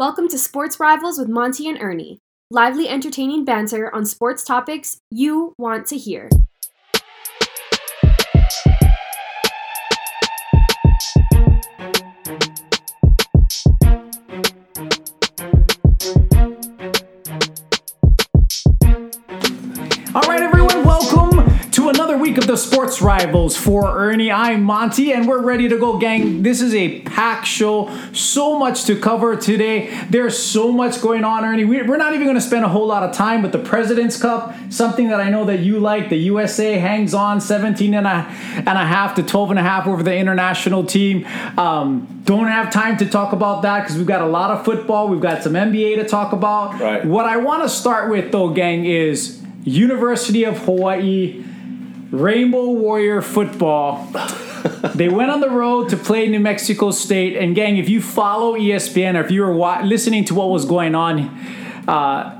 Welcome to Sports Rivals with Monty and Ernie. Lively, entertaining banter on sports topics you want to hear. Rivals for Ernie. I'm Monty, and we're ready to go, gang. This is a packed show. So much to cover today. There's so much going on, Ernie. We- We're not even going to spend a whole lot of time with the President's Cup, something that I know that you like. The USA hangs on 17 and a, and a half to 12 and a half over the international team. Um, don't have time to talk about that because we've got a lot of football. We've got some NBA to talk about. Right. What I want to start with, though, gang, is University of Hawaii Rainbow Warrior football. they went on the road to play New Mexico State. And, gang, if you follow ESPN or if you were wa- listening to what was going on, uh,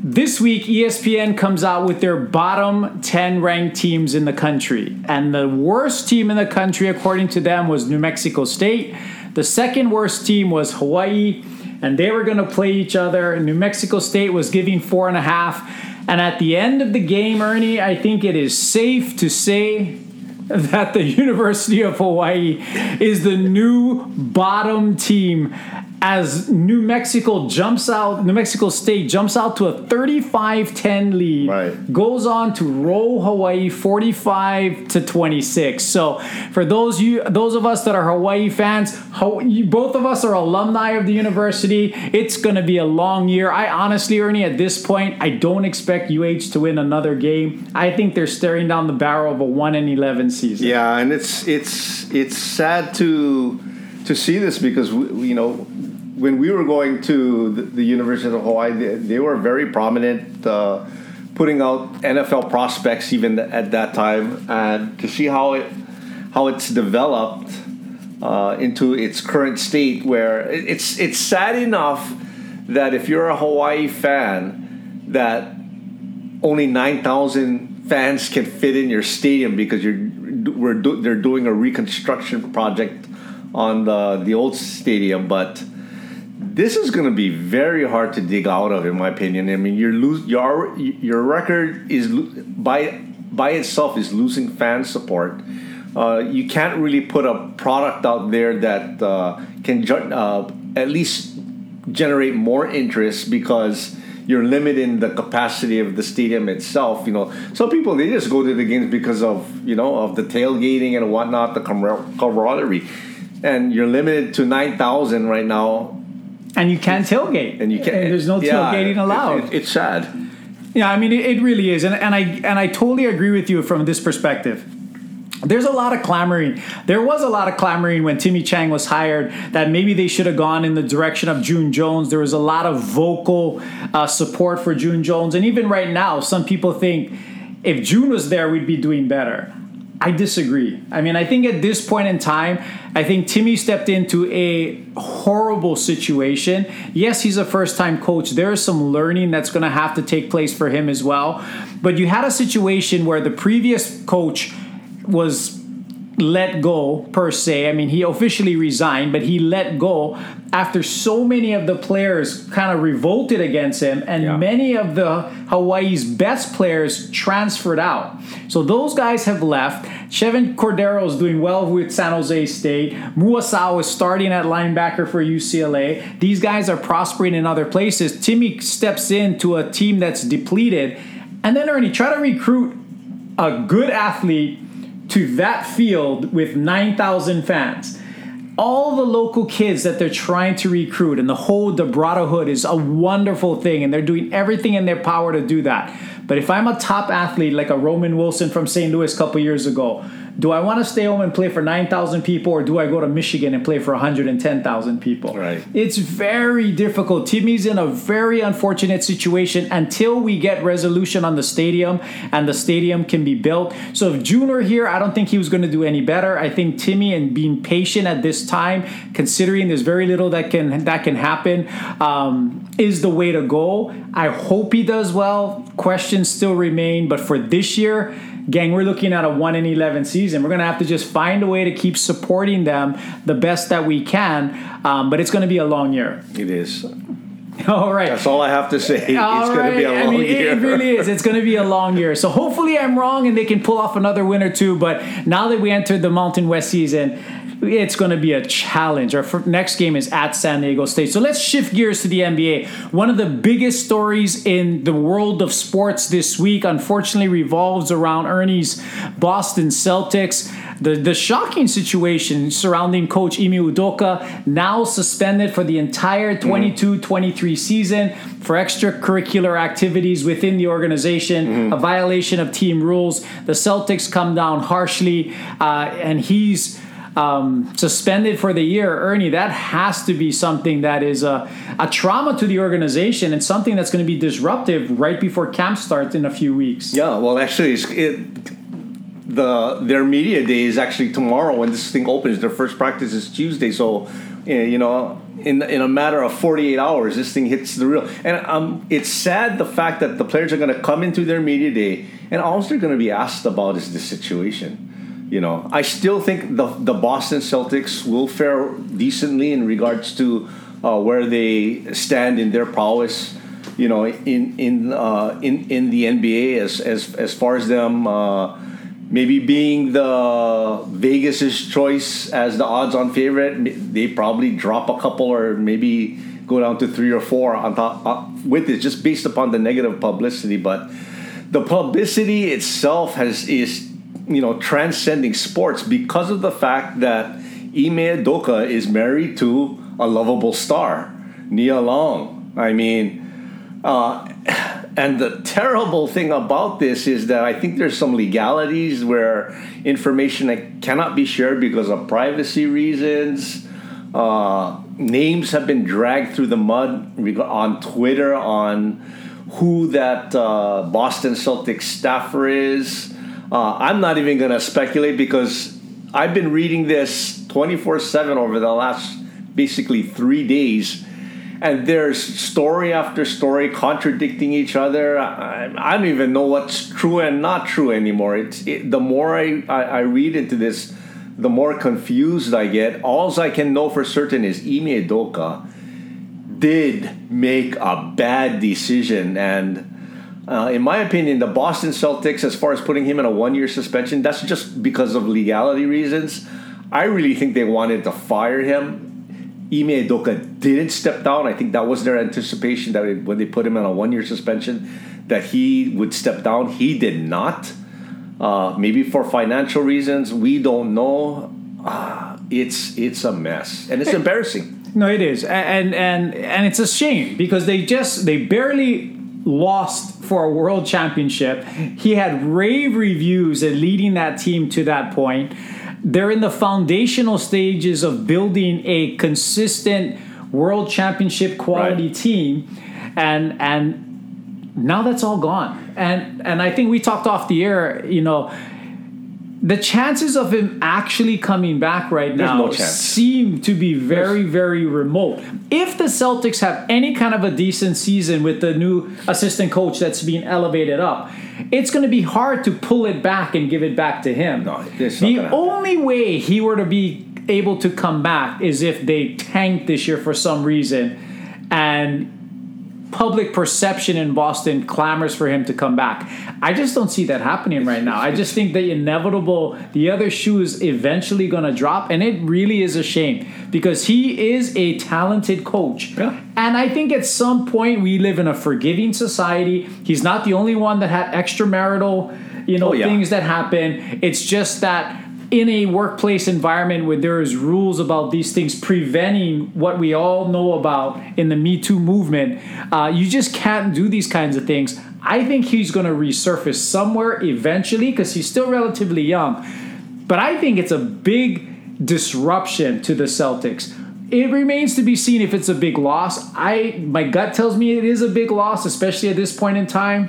this week ESPN comes out with their bottom 10 ranked teams in the country. And the worst team in the country, according to them, was New Mexico State. The second worst team was Hawaii. And they were going to play each other. New Mexico State was giving four and a half. And at the end of the game, Ernie, I think it is safe to say that the University of Hawaii is the new bottom team as New Mexico jumps out, New Mexico State jumps out to a 35-10 lead, Right. goes on to roll Hawaii 45 to 26. So for those you those of us that are Hawaii fans, Hawaii, both of us are alumni of the university. It's going to be a long year. I honestly, Ernie, at this point, I don't expect UH to win another game. I think they're staring down the barrel of a 1 and 11 season. Yeah, and it's it's it's sad to to see this because we, you know when we were going to the, the University of Hawaii, they, they were very prominent, uh, putting out NFL prospects even at that time, and to see how it how it's developed uh, into its current state, where it's it's sad enough that if you're a Hawaii fan, that only 9,000 fans can fit in your stadium because you're we're do, they're doing a reconstruction project on the the old stadium. But this is going to be very hard to dig out of in my opinion. I mean you're lose your your record is by by itself is losing fan support. Uh, you can't really put a product out there that uh, can ju- uh, at least generate more interest because you're limiting the capacity of the stadium itself. You know, some people they just go to the games because of you know of the tailgating and whatnot, the camar- camaraderie, and you're limited to nine thousand right now, And you can't tailgate. and you can't. there's no yeah, tailgating it- allowed. it- it's sad. Yeah, I mean it, it really is, and, and I and I totally agree with you from this perspective. There's a lot of clamoring. There was a lot of clamoring when Timmy Chang was hired that maybe they should have gone in the direction of June Jones. There was a lot of vocal uh, support for June Jones, and even right now, some people think if June was there, we'd be doing better. I disagree. I mean, I think at this point in time, I think Timmy stepped into a horrible situation. Yes, he's a first time coach. There is some learning that's going to have to take place for him as well. But you had a situation where the previous coach was let go per se. I mean, he officially resigned, but he let go after so many of the players kind of revolted against him, and Yeah. many of the Hawaii's best players transferred out. So those guys have left. Chevan Cordeiro is doing well with San Jose State. Muasau is starting at linebacker for UCLA. These guys are prospering in other places. Timmy steps into a team that's depleted, and then Ernie try to recruit a good athlete to that field with 9,000 fans. All the local kids that they're trying to recruit and the whole the brotherhood is a wonderful thing, and they're doing everything in their power to do that. But if I'm a top athlete like a Roman Wilson from St. Louis a couple years ago, do I want to stay home and play for 9,000 people, or do I go to Michigan and play for 110,000 people? Right. It's very difficult. Timmy's in a very unfortunate situation until we get resolution on the stadium and the stadium can be built. So if June here, I don't think he was going to do any better. I think Timmy and being patient at this time, considering there's very little that can that can happen, um, is the way to go. I hope he does well. Questions still remain, but for this year. Gang, we're looking at a 1 in 11 season. We're going to have to just find a way to keep supporting them the best that we can. Um, but it's going to be a long year. It is. All right. That's all I have to say. All it's going to be a long I mean, year. It really is. It's going to be a long year. So hopefully I'm wrong and they can pull off another win or two. But now that we entered the Mountain West season, it's going to be a challenge. Our next game is at San Diego State. So let's shift gears to the NBA. One of the biggest stories in the world of sports this week, unfortunately, revolves around Ernie's Boston Celtics. The, the shocking situation surrounding coach Ime Udoka, now suspended for the entire 22 23 season for extracurricular activities within the organization, a violation of team rules. The Celtics come down harshly, uh, and he's um, suspended for the year, Ernie, that has to be something that is a, a trauma to the organization and something that's going to be disruptive right before camp starts in a few weeks. Yeah, well, actually, it, the their media day is actually tomorrow when this thing opens. Their first practice is Tuesday, so you know, in in a matter of forty eight hours, this thing hits the real. And um, it's sad the fact that the players are going to come into their media day, and all they're going to be asked about is the situation. You know, I still think the the Boston Celtics will fare decently in regards to uh, where they stand in their prowess you know, in in uh, in in the NBA as as as far as them uh, maybe being the Vegas's choice as the odds-on favorite, they probably drop a couple or maybe go down to three or four on top uh, with it, just based upon the negative publicity. But the publicity itself has is you know transcending sports because of the fact that Ime Udoka is married to a lovable star, Nia Long. I mean. Uh, and the terrible thing about this is that I think there's some legalities where information that cannot be shared because of privacy reasons. Uh, names have been dragged through the mud on Twitter on who that uh, Boston Celtics staffer is. Uh, I'm not even going to speculate because I've been reading this 24 7 over the last basically three days and there's story after story contradicting each other. I, I don't even know what's true and not true anymore. It's it, the more I, I, I, read into this, the more confused I get. All I can know for certain is Ime Udoka did make a bad decision, and uh, in my opinion, the Boston Celtics, as far as putting him in a one-year suspension, that's just because of legality reasons. I really think they wanted to fire him Ime Udoka didn't step down. I think that was their anticipation that it, when they put him on a one-year suspension, that he would step down. He did not. Uh, maybe for financial reasons, we don't know. Uh, it's it's a mess and it's embarrassing. No, it is, and and and it's a shame because they just they barely lost for a world championship. He had rave reviews at leading that team to that point they're in the foundational stages of building a consistent world championship quality right. team and and now that's all gone and and i think we talked off the air you know the chances of him actually coming back right now no seem to be very very remote. If the celtics have any kind of a decent season with the new assistant coach that's being elevated up it's going to be hard to pull it back and give it back to him. No, the only way he were to be able to come back is if they tanked this year for some reason and public perception in Boston clamors for him to come back. I just don't see that happening right now. I just think the inevitable, the other shoe is eventually going to drop, and it really is a shame because he is a talented coach. Yeah. And I think at some point we live in a forgiving society. He's not the only one that had extramarital, you know, oh, yeah. things that happen. It's just that in a workplace environment where there is rules about these things preventing what we all know about in the Me Too movement, uh, you just can't do these kinds of things. I think he's going to resurface somewhere eventually because he's still relatively young. But I think it's a big disruption to the Celtics. It remains to be seen if it's a big loss. I my gut tells me it is a big loss, especially at this point in time.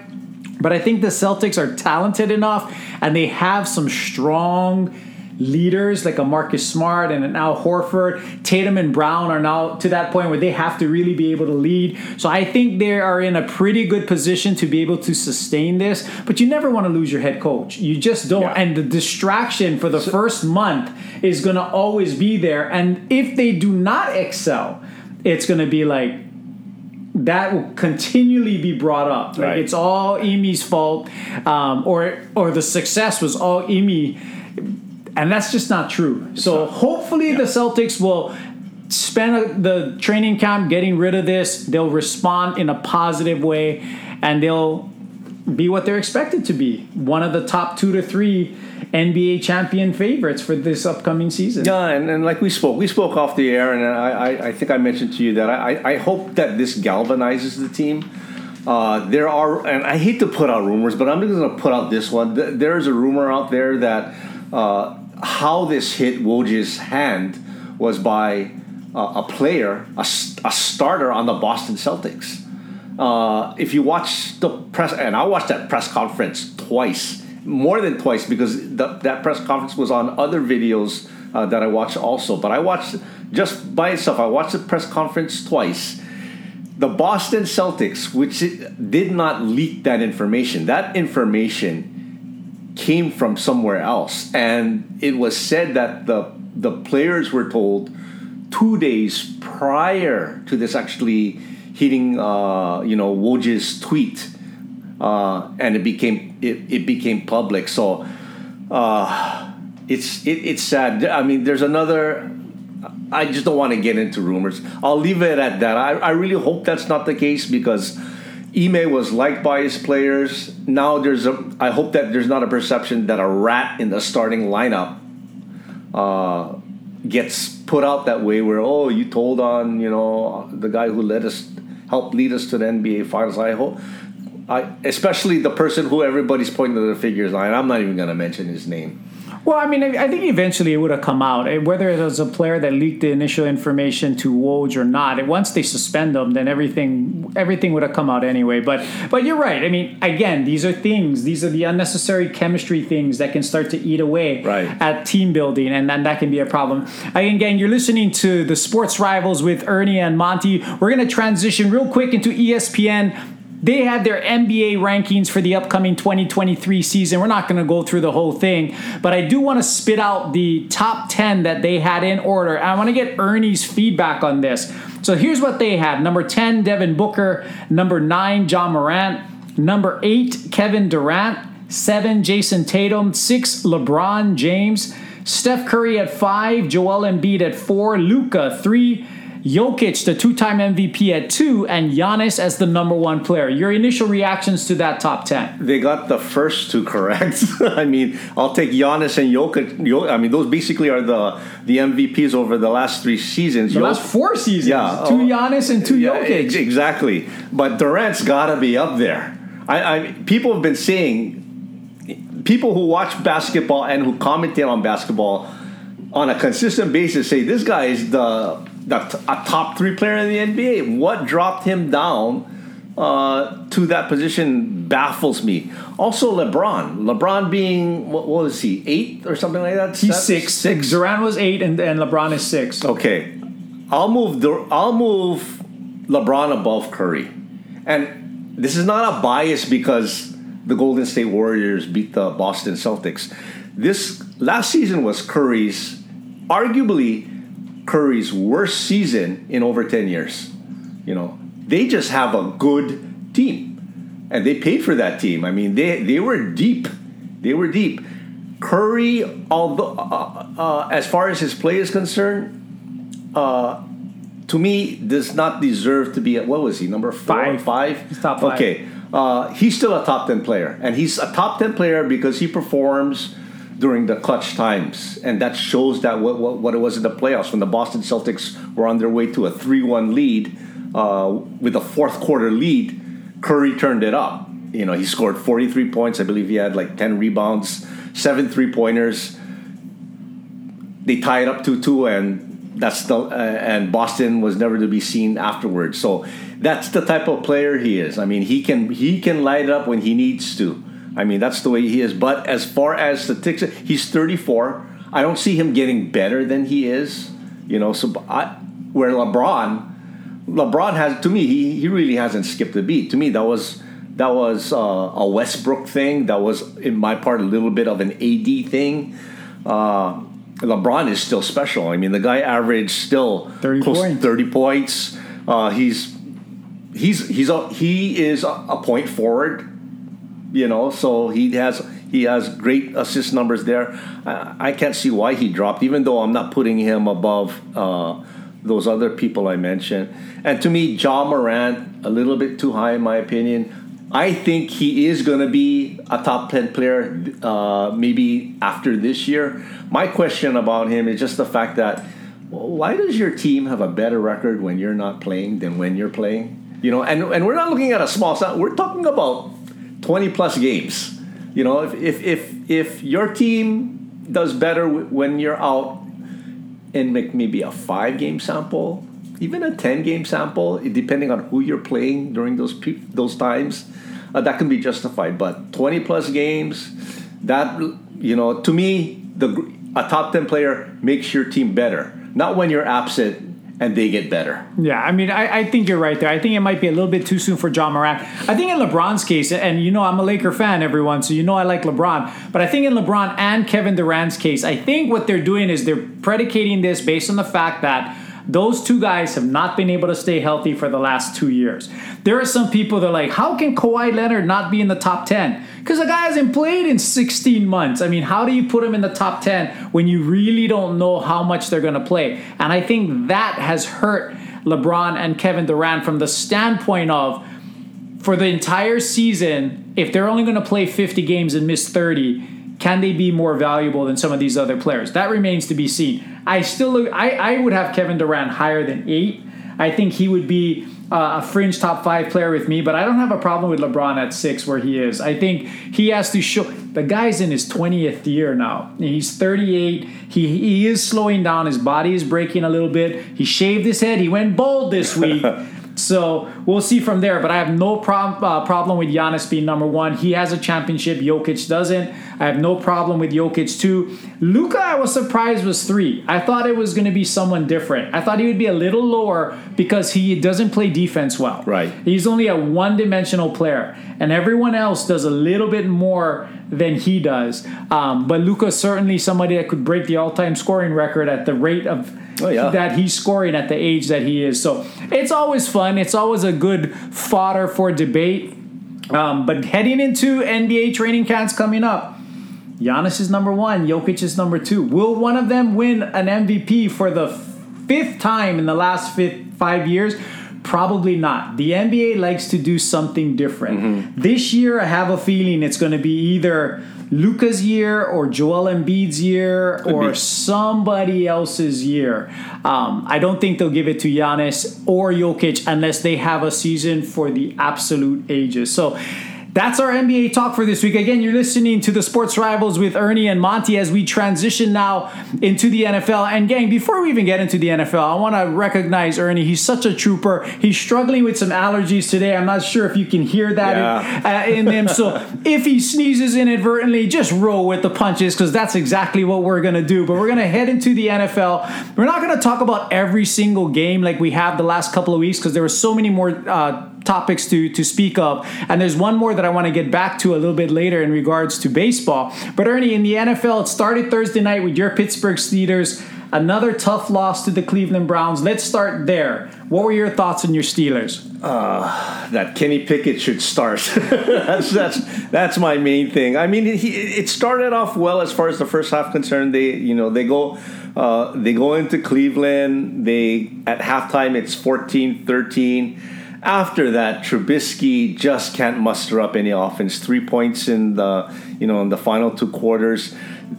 But I think the Celtics are talented enough and they have some strong leaders like a Marcus Smart and an Al Horford. Tatum and Brown are now to that point where they have to really be able to lead. So I think they are in a pretty good position to be able to sustain this. But you never want to lose your head coach. You just don't. Yeah. And the distraction for the first month is going to always be there. And if they do not excel, it's going to be like that will continually be brought up. Like Right. it's all Ime's fault, um, or or the success was all Ime, and that's just not true. so hopefully the Celtics will spend the training camp getting rid of this. They'll respond in a positive way, and they'll be what they're expected to be one of the top two to three NBA champion favorites for this upcoming season. Yeah, and, and like we spoke, we spoke off the air, and I, I, I think I mentioned to you that I, I hope that this galvanizes the team. Uh, there are, and I hate to put out rumors, but I'm just going to put out this one. There is a rumor out there that uh, how this hit Woj's hand was by uh, a player, a starter on the Boston Celtics. Uh, if you watch the press, and I watched that press conference twice, more than twice, because the, that press conference was on other videos uh, that I watched also. But I watched just by itself. I watched the press conference twice. The Boston Celtics, which did not leak that information, that information came from somewhere else, and it was said that the the players were told two days prior to this actually hitting, uh, you know, Woj's tweet, uh, and it became it, it became public. So uh, it's it, it's sad. I mean, there's another. I just don't want to get into rumors. I'll leave it at that. I, I really hope that's not the case because Ime was liked by his players. Now there's a. I hope that there's not a perception that a rat in the starting lineup uh, gets put out that way. Where oh, you told on you know the guy who led us, helped lead us to the NBA Finals. I hope. I, especially the person who everybody's pointing to the figures on. I'm not even going to mention his name. Well, I mean, I think eventually it would have come out. Eh, Whether it was a player that leaked the initial information to Woj or not, eh, once they suspend them, then everything everything would have come out anyway. But but you're right. I mean, again, these are things. These are the unnecessary chemistry things that can start to eat away Right. at team building, and then that can be a problem. Again, gang, you're listening to the Sports Rivals with Ernie and Monty. We're gonna transition real quick into ESPN. They had their NBA rankings for the upcoming 2023 season. We're not going to go through the whole thing, but I do want to spit out the top 10 that they had in order. I want to get Ernie's feedback on this. So here's what they had number 10, Devin Booker. Number 9, Ja Morant. Number 8, Kevin Durant. 7, Jayson Tatum. 6, LeBron James. Steph Curry at 5, Joel Embiid at 4, Luka 3, Jokic, the two-time MVP at two, and Giannis as the number one player. Your initial reactions to that top ten? They got the first two correct. I mean, I'll take Giannis and Jokic. I mean, those basically are the the MVPs over the last three seasons. The Jok- last four seasons, Yeah. two Giannis and two Yeah, Jokic. exactly. But Durant's got to be up there. I, I people have been saying, people who watch basketball and who commentate on basketball on a consistent basis say this guy is the, the a top three player in the NBA. What dropped him down? Uh, to that position baffles me. Also, LeBron. LeBron being what, what was he eight or something like that? He's six. Six. Durant was eight, and, and LeBron is six. Okay, I'll move. I'll move LeBron above Curry, and this is not a bias because the Golden State Warriors beat the Boston Celtics. This last season was Curry's, arguably, Curry's worst season in over ten years. You know, they just have a good team, and they paid for that team. I mean, they they were deep. They were deep. Curry, although uh, uh, as far as his play is concerned, uh, to me, does not deserve to be at what was he number four, Five. five? He's top five. Okay, uh, he's still a top ten player, and he's a top ten player because he performs during the clutch times, and that shows that what, what, what it was in the playoffs when the Boston Celtics were on their way to a three-one lead uh, with a fourth quarter lead. Curry turned it up. You know, he scored 43 points. I believe he had like 10 rebounds, seven three pointers they tied up 2-2 and that's the uh, and Boston was never to be seen afterwards. So that's the type of player he is. I mean, he can he can light it up when he needs to. I mean, that's the way he is. But as far as statistics, he's 34. I don't see him getting better than he is. You know, so I, where LeBron, LeBron has to me, he, he really hasn't skipped a beat. To me, that was that was uh, a Westbrook thing. That was in my part a little bit of an AD thing. Uh, LeBron is still special. I mean, the guy averaged still 30 close to points. 30 points. Uh, he's he's he's a he is a, a point forward, you know. So he has he has great assist numbers there. I, I can't see why he dropped, even though I'm not putting him above uh, those other people I mentioned. And to me, Ja Morant a little bit too high in my opinion. I think he is going to be a top 10 player uh, maybe after this year. My question about him is just the fact that why does your team have a better record when you're not playing than when you're playing? You know, and, and we're not looking at a small sample. We're talking about 20 plus games. You know, if, if, if, if your team does better when you're out in like maybe a five game sample, even a 10 game sample, depending on who you're playing during those pe- those times, uh, that can be justified. But 20 plus games, that, you know, to me, the a top 10 player makes your team better, not when you're absent and they get better. Yeah, I mean, I, I think you're right there. I think it might be a little bit too soon for Ja Morant. I think in LeBron's case, and you know, I'm a Laker fan, everyone, so you know I like LeBron. But I think in LeBron and Kevin Durant's case, I think what they're doing is they're predicating this based on the fact that those two guys have not been able to stay healthy for the last two years. There are some people that are like, how can Kawhi Leonard not be in the top 10? Because the guy hasn't played in 16 months. I mean, how do you put him in the top 10 when you really don't know how much they're going to play? And I think that has hurt LeBron and Kevin Durant from the standpoint of for the entire season, if they're only going to play 50 games and miss 30, can they be more valuable than some of these other players? That remains to be seen. I still, I, I would have Kevin Durant higher than eight. I think he would be uh, a fringe top five player with me, but I don't have a problem with LeBron at six where he is. I think he has to show. The guy's in his 20th year now. He's 38. He, he is slowing down. His body is breaking a little bit. He shaved his head. He went bald this week. So we'll see from there. But I have no prob- uh, problem with Giannis being number one. He has a championship. Jokic doesn't. I have no problem with Jokic too. Luka, I was surprised was three. I thought it was going to be someone different. I thought he would be a little lower because he doesn't play defense well. Right. He's only a one-dimensional player, and everyone else does a little bit more than he does. Um, but Luka's certainly somebody that could break the all-time scoring record at the rate of Oh, yeah. that he's scoring at the age that he is. So it's always fun. It's always a good fodder for debate. Um, but heading into NBA training camps coming up, Giannis is number one, Jokic is number two. Will one of them win an MVP for the fifth time in the last fifth, five years? Probably not. The NBA likes to do something different. This year, I have a feeling it's going to be either Luka's year or Joel Embiid's year or be. somebody else's year. Um, I don't think they'll give it to Giannis or Jokic unless they have a season for the absolute ages. So that's our NBA talk for this week. Again, you're listening to the Sports Rivals with Ernie and Monty as we transition now into the NFL. And gang, before we even get into the NFL, I want to recognize Ernie. He's such a trooper. He's struggling with some allergies today. I'm not sure if you can hear that Yeah. in, uh, in him. So if he sneezes inadvertently, just roll with the punches because that's exactly what we're going to do. But we're going to head into the NFL. We're not going to talk about every single game like we have the last couple of weeks because there were so many more uh, topics to, to speak of. And there's one more that I want to get back to a little bit later in regards to baseball. But Ernie, in the NFL, it started Thursday night with your Pittsburgh Steelers. Another tough loss to the Cleveland Browns. Let's start there. What were your thoughts on your Steelers? Uh, that Kenny Pickett should start. that's that's that's my main thing. I mean, he, it started off well as far as the first half concerned. They you know they go uh, they go into Cleveland. They at halftime it's 14-13. After that, Trubisky just can't muster up any offense. Three points in the you know in the final two quarters.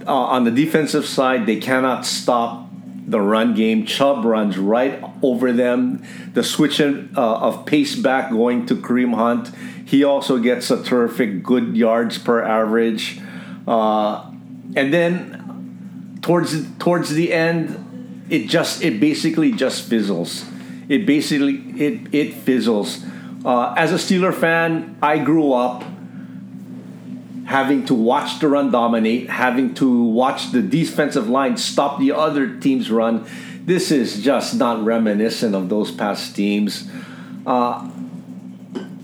Uh, on the defensive side, they cannot stop the run game. Chubb runs right over them. The switch in, uh, of pace back going to Kareem Hunt. He also gets a terrific good yards per average. Uh, and then towards towards the end, it just it basically just fizzles. It basically it it fizzles. Uh, as a Steeler fan, I grew up having to watch the run dominate, having to watch the defensive line stop the other team's run. This is just not reminiscent of those past teams. Uh,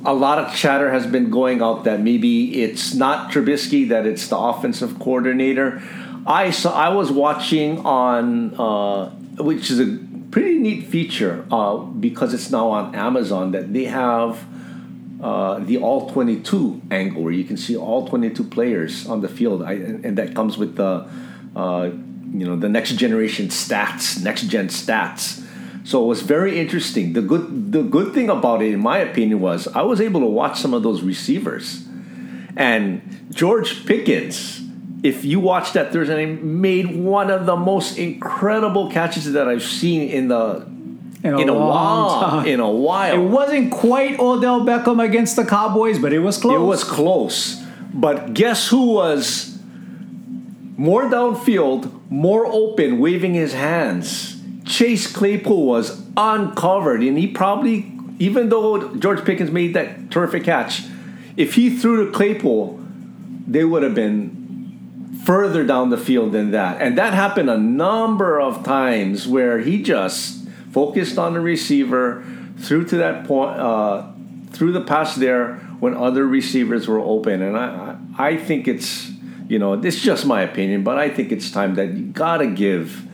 a lot of chatter has been going out that maybe it's not Trubisky, that it's the offensive coordinator. I saw. I was watching on, uh, which is a pretty neat feature uh, because it's now on Amazon that they have uh, the all 22 angle where you can see all 22 players on the field. I, and that comes with the uh, you know the next generation stats next gen stats. So it was very interesting. The good the good thing about it in my opinion was i was able to watch some of those receivers. And george pickens if you watch that thursday night made one of the most incredible catches that i've seen in the In a, in a while time. in a while It wasn't quite Odell Beckham against the Cowboys, but it was close. It was close. But guess who was more downfield, more open, waving his hands? Chase Claypool was uncovered, and he probably, even though George Pickens made that terrific catch, if he threw to Claypool, they would have been further down the field than that. And that happened a number of times where he just focused on the receiver, threw to that point, uh, threw the pass there when other receivers were open. And I, I think it's, you know, it's just my opinion, but I think it's time that you gotta give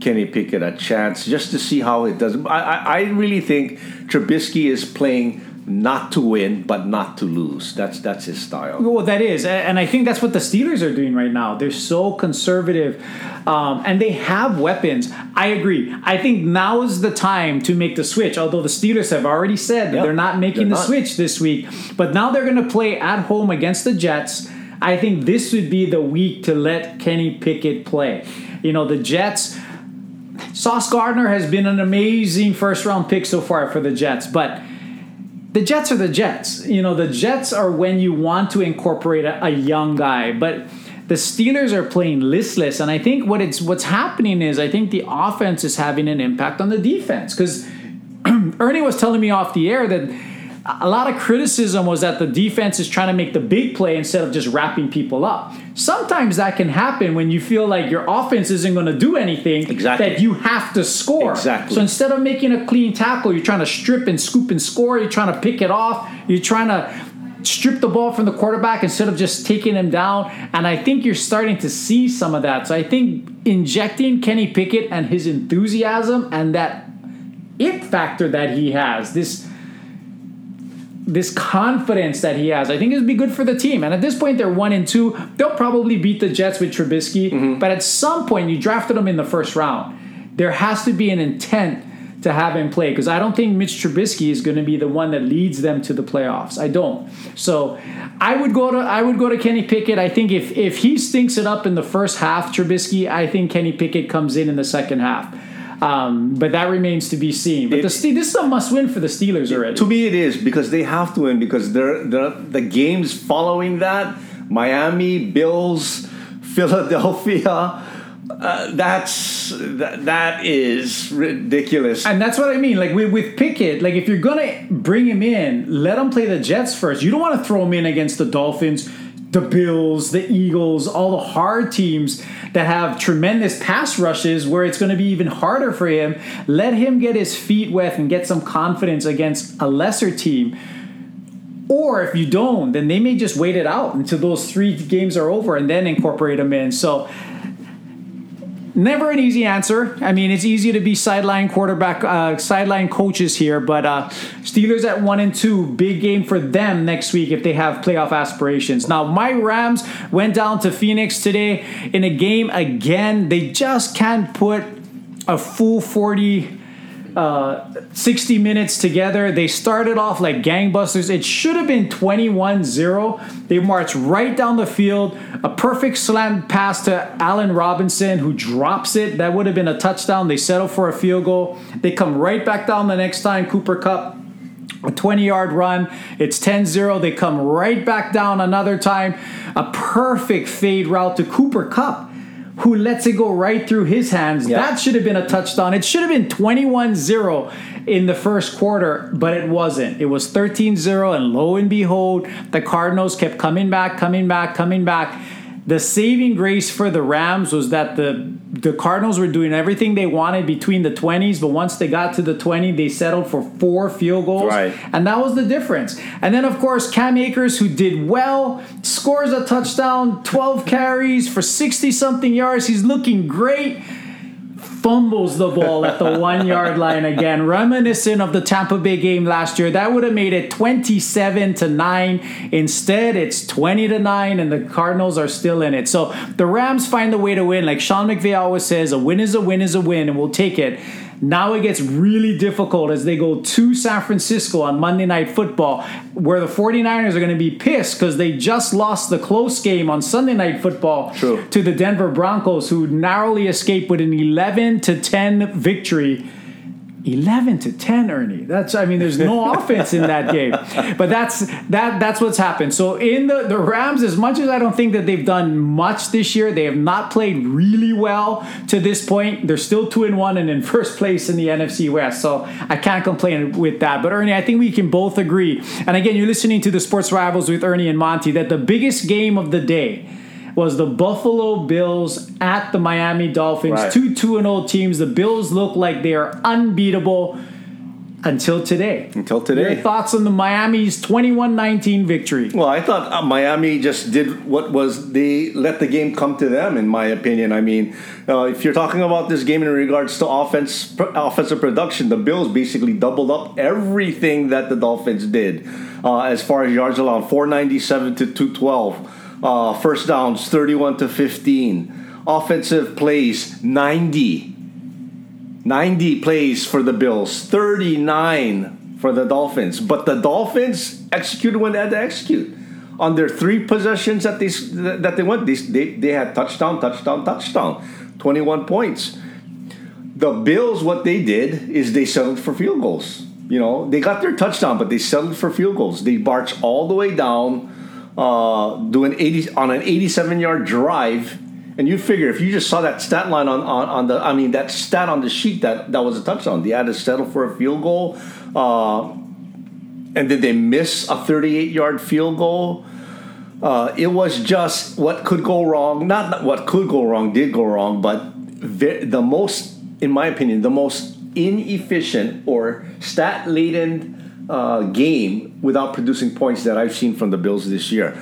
Kenny Pickett a chance just to see how it does. I, I, I really think Trubisky is playing not to win, but not to lose. That's that's his style. Well, that is, and I think that's what the Steelers are doing right now. They're so conservative, um, and they have weapons. I agree. I think now is the time to make the switch. Although the Steelers have already said that Yeah, they're not making they're the not. switch this week, but now they're going to play at home against the Jets. I think this would be the week to let Kenny Pickett play. You know, the Jets. Sauce Gardner has been an amazing first round pick so far for the Jets, but the Jets are the Jets. You know, the Jets are when you want to incorporate a, a young guy, but the Steelers are playing listless, and I think what it's what's happening is I think the offense is having an impact on the defense because Ernie was telling me off the air that a lot of criticism was that the defense is trying to make the big play instead of just wrapping people up. Sometimes that can happen when you feel like your offense isn't going to do anything Exactly. that you have to score. Exactly. So instead of making a clean tackle, you're trying to strip and scoop and score. You're trying to pick it off. You're trying to strip the ball from the quarterback instead of just taking him down. And I think you're starting to see some of that. So I think injecting Kenny Pickett and his enthusiasm and that it factor that he has, this this confidence that he has, I think it would be good for the team. And at this point, they're one and two. They'll probably beat the Jets with Trubisky. Mm-hmm. But at some point, you drafted him in the first round. There has to be an intent to have him play because I don't think Mitch Trubisky is going to be the one that leads them to the playoffs. I don't. So I would go to I would go to Kenny Pickett. I think if if he stinks it up in the first half, Trubisky, I think Kenny Pickett comes in in the second half. Um, but that remains to be seen. But the Ste- this is a must win for the Steelers already. To me, it is because they have to win because they're, they're, the games following that Miami, Bills, Philadelphia. Uh, that's that, that is ridiculous. And that's what I mean. Like with, with Pickett, like if you're gonna bring him in, let him play the Jets first. You don't want to throw him in against the Dolphins, the Bills, the Eagles, all the hard teams that have tremendous pass rushes where it's going to be even harder for him. Let him get his feet wet and get some confidence against a lesser team. Or if you don't, then they may just wait it out until those three games are over and then incorporate him in. So never an easy answer. I mean, it's easy to be sideline quarterback, uh, sideline coaches here, but uh, Steelers at one and two, big game for them next week if they have playoff aspirations. Now, my Rams went down to Phoenix today in a game again. They just can't put a full 40 uh, 60 minutes together. They started off like gangbusters. It should have been 21 0. They marched right down the field. A perfect slant pass to Allen Robinson, who drops it. That would have been a touchdown. They settle for a field goal. They come right back down the next time. Cooper Kupp a 20 yard run. It's 10 0. They come right back down another time. A perfect fade route to Cooper Kupp. Who lets it go right through his hands. Yeah. That should have been a touchdown. It should have been 21 0 in the first quarter, but it wasn't. It was 13 0, and lo and behold, the Cardinals kept coming back, coming back, coming back. The saving grace for the Rams was that the the Cardinals were doing everything they wanted between the 20s, but once they got to the 20, they settled for four field goals. Right. And that was the difference. And then, of course, Cam Akers, who did well, scores a touchdown, 12 carries for 60 something yards. He's looking great. Fumbles the ball at the one yard line again, reminiscent of the Tampa Bay game last year. That would have made it 27 to 9. Instead, it's 20 to 9, and the Cardinals are still in it. So the Rams find a way to win. Like Sean McVay always says, a win is a win is a win, and we'll take it. Now it gets really difficult as they go to San Francisco on Monday Night Football, where the 49ers are going to be pissed because they just lost the close game on Sunday Night Football True. to the Denver Broncos, who narrowly escaped with an 11 to 10 victory. 11 to 10 Ernie. That's I mean there's no offense in that game. But that's that that's what's happened. So in the the Rams as much as I don't think that they've done much this year they have not played really well to this point. They're still 2 and 1 and in first place in the NFC West. So I can't complain with that. But Ernie I think we can both agree. And again you're listening to the Sports Rivals with Ernie and Monty that the biggest game of the day was the Buffalo Bills at the Miami Dolphins. Right. Two 2 and 0 teams. The Bills look like they are unbeatable until today. Until today. Your thoughts on the Miami's 21-19 victory? Well, I thought uh, Miami just did what was they let the game come to them. In my opinion, I mean, uh, if you're talking about this game in regards to offense, pr- offensive production, the Bills basically doubled up everything that the Dolphins did uh, as far as yards allowed, 497 to 212, uh, first downs 31 to 15, offensive plays 90. 90 plays for the Bills, 39 for the Dolphins. But the Dolphins executed when they had to execute. On their three possessions that they that they went, they, they, had touchdown, touchdown, touchdown, 21 points. The Bills, what they did is they settled for field goals. You know, they got their touchdown, but they settled for field goals. They marched all the way down, uh, doing 80 on an 87 yard drive. And you figure if you just saw that stat line on, on, on the, I mean, that stat on the sheet that, that was a touchdown. They had to settle for a field goal. Uh, and did they miss a 38 yard field goal? Uh, it was just what could go wrong. Not what could go wrong did go wrong, but ve- the most, in my opinion, the most inefficient or stat laden uh, game without producing points that I've seen from the Bills this year.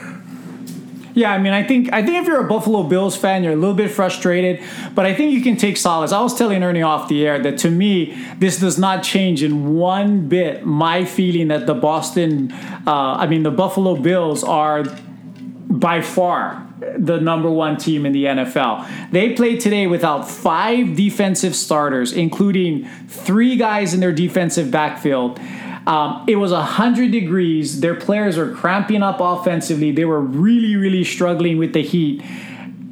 Yeah, I mean, I think I think if you're a Buffalo Bills fan, you're a little bit frustrated, but I think you can take solace. I was telling Ernie off the air that to me, this does not change in one bit my feeling that the Boston, uh, I mean, the Buffalo Bills are by far the number one team in the NFL. They played today without five defensive starters, including three guys in their defensive backfield. Um, it was 100 degrees. Their players were cramping up offensively. They were really, really struggling with the heat.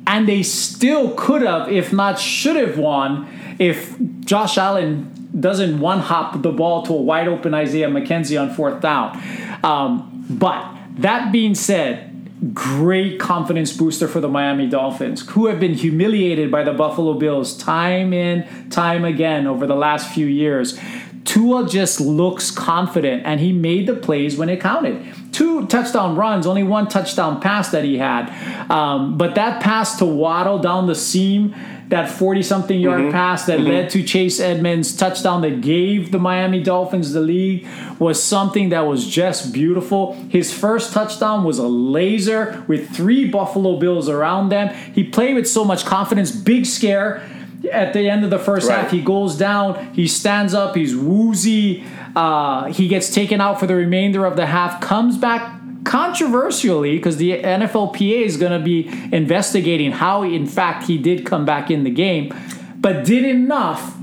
And they still could have, if not should have, won if Josh Allen doesn't one hop the ball to a wide open Isaiah McKenzie on fourth down. Um, but that being said, great confidence booster for the Miami Dolphins, who have been humiliated by the Buffalo Bills time in, time again over the last few years. Tua just looks confident, and he made the plays when it counted. Two touchdown runs, only one touchdown pass that he had. Um, but that pass to Waddle down the seam, that 40 something yard pass that led to Chase Edmonds' touchdown that gave the Miami Dolphins the lead, was something that was just beautiful. His first touchdown was a laser with three Buffalo Bills around them. He played with so much confidence, big scare at the end of the first Right. half, he goes down, he stands up, he's woozy, uh, he gets taken out for the remainder of the half, comes back controversially because the NFLPA is going to be investigating how, in fact, he did come back in the game, but did enough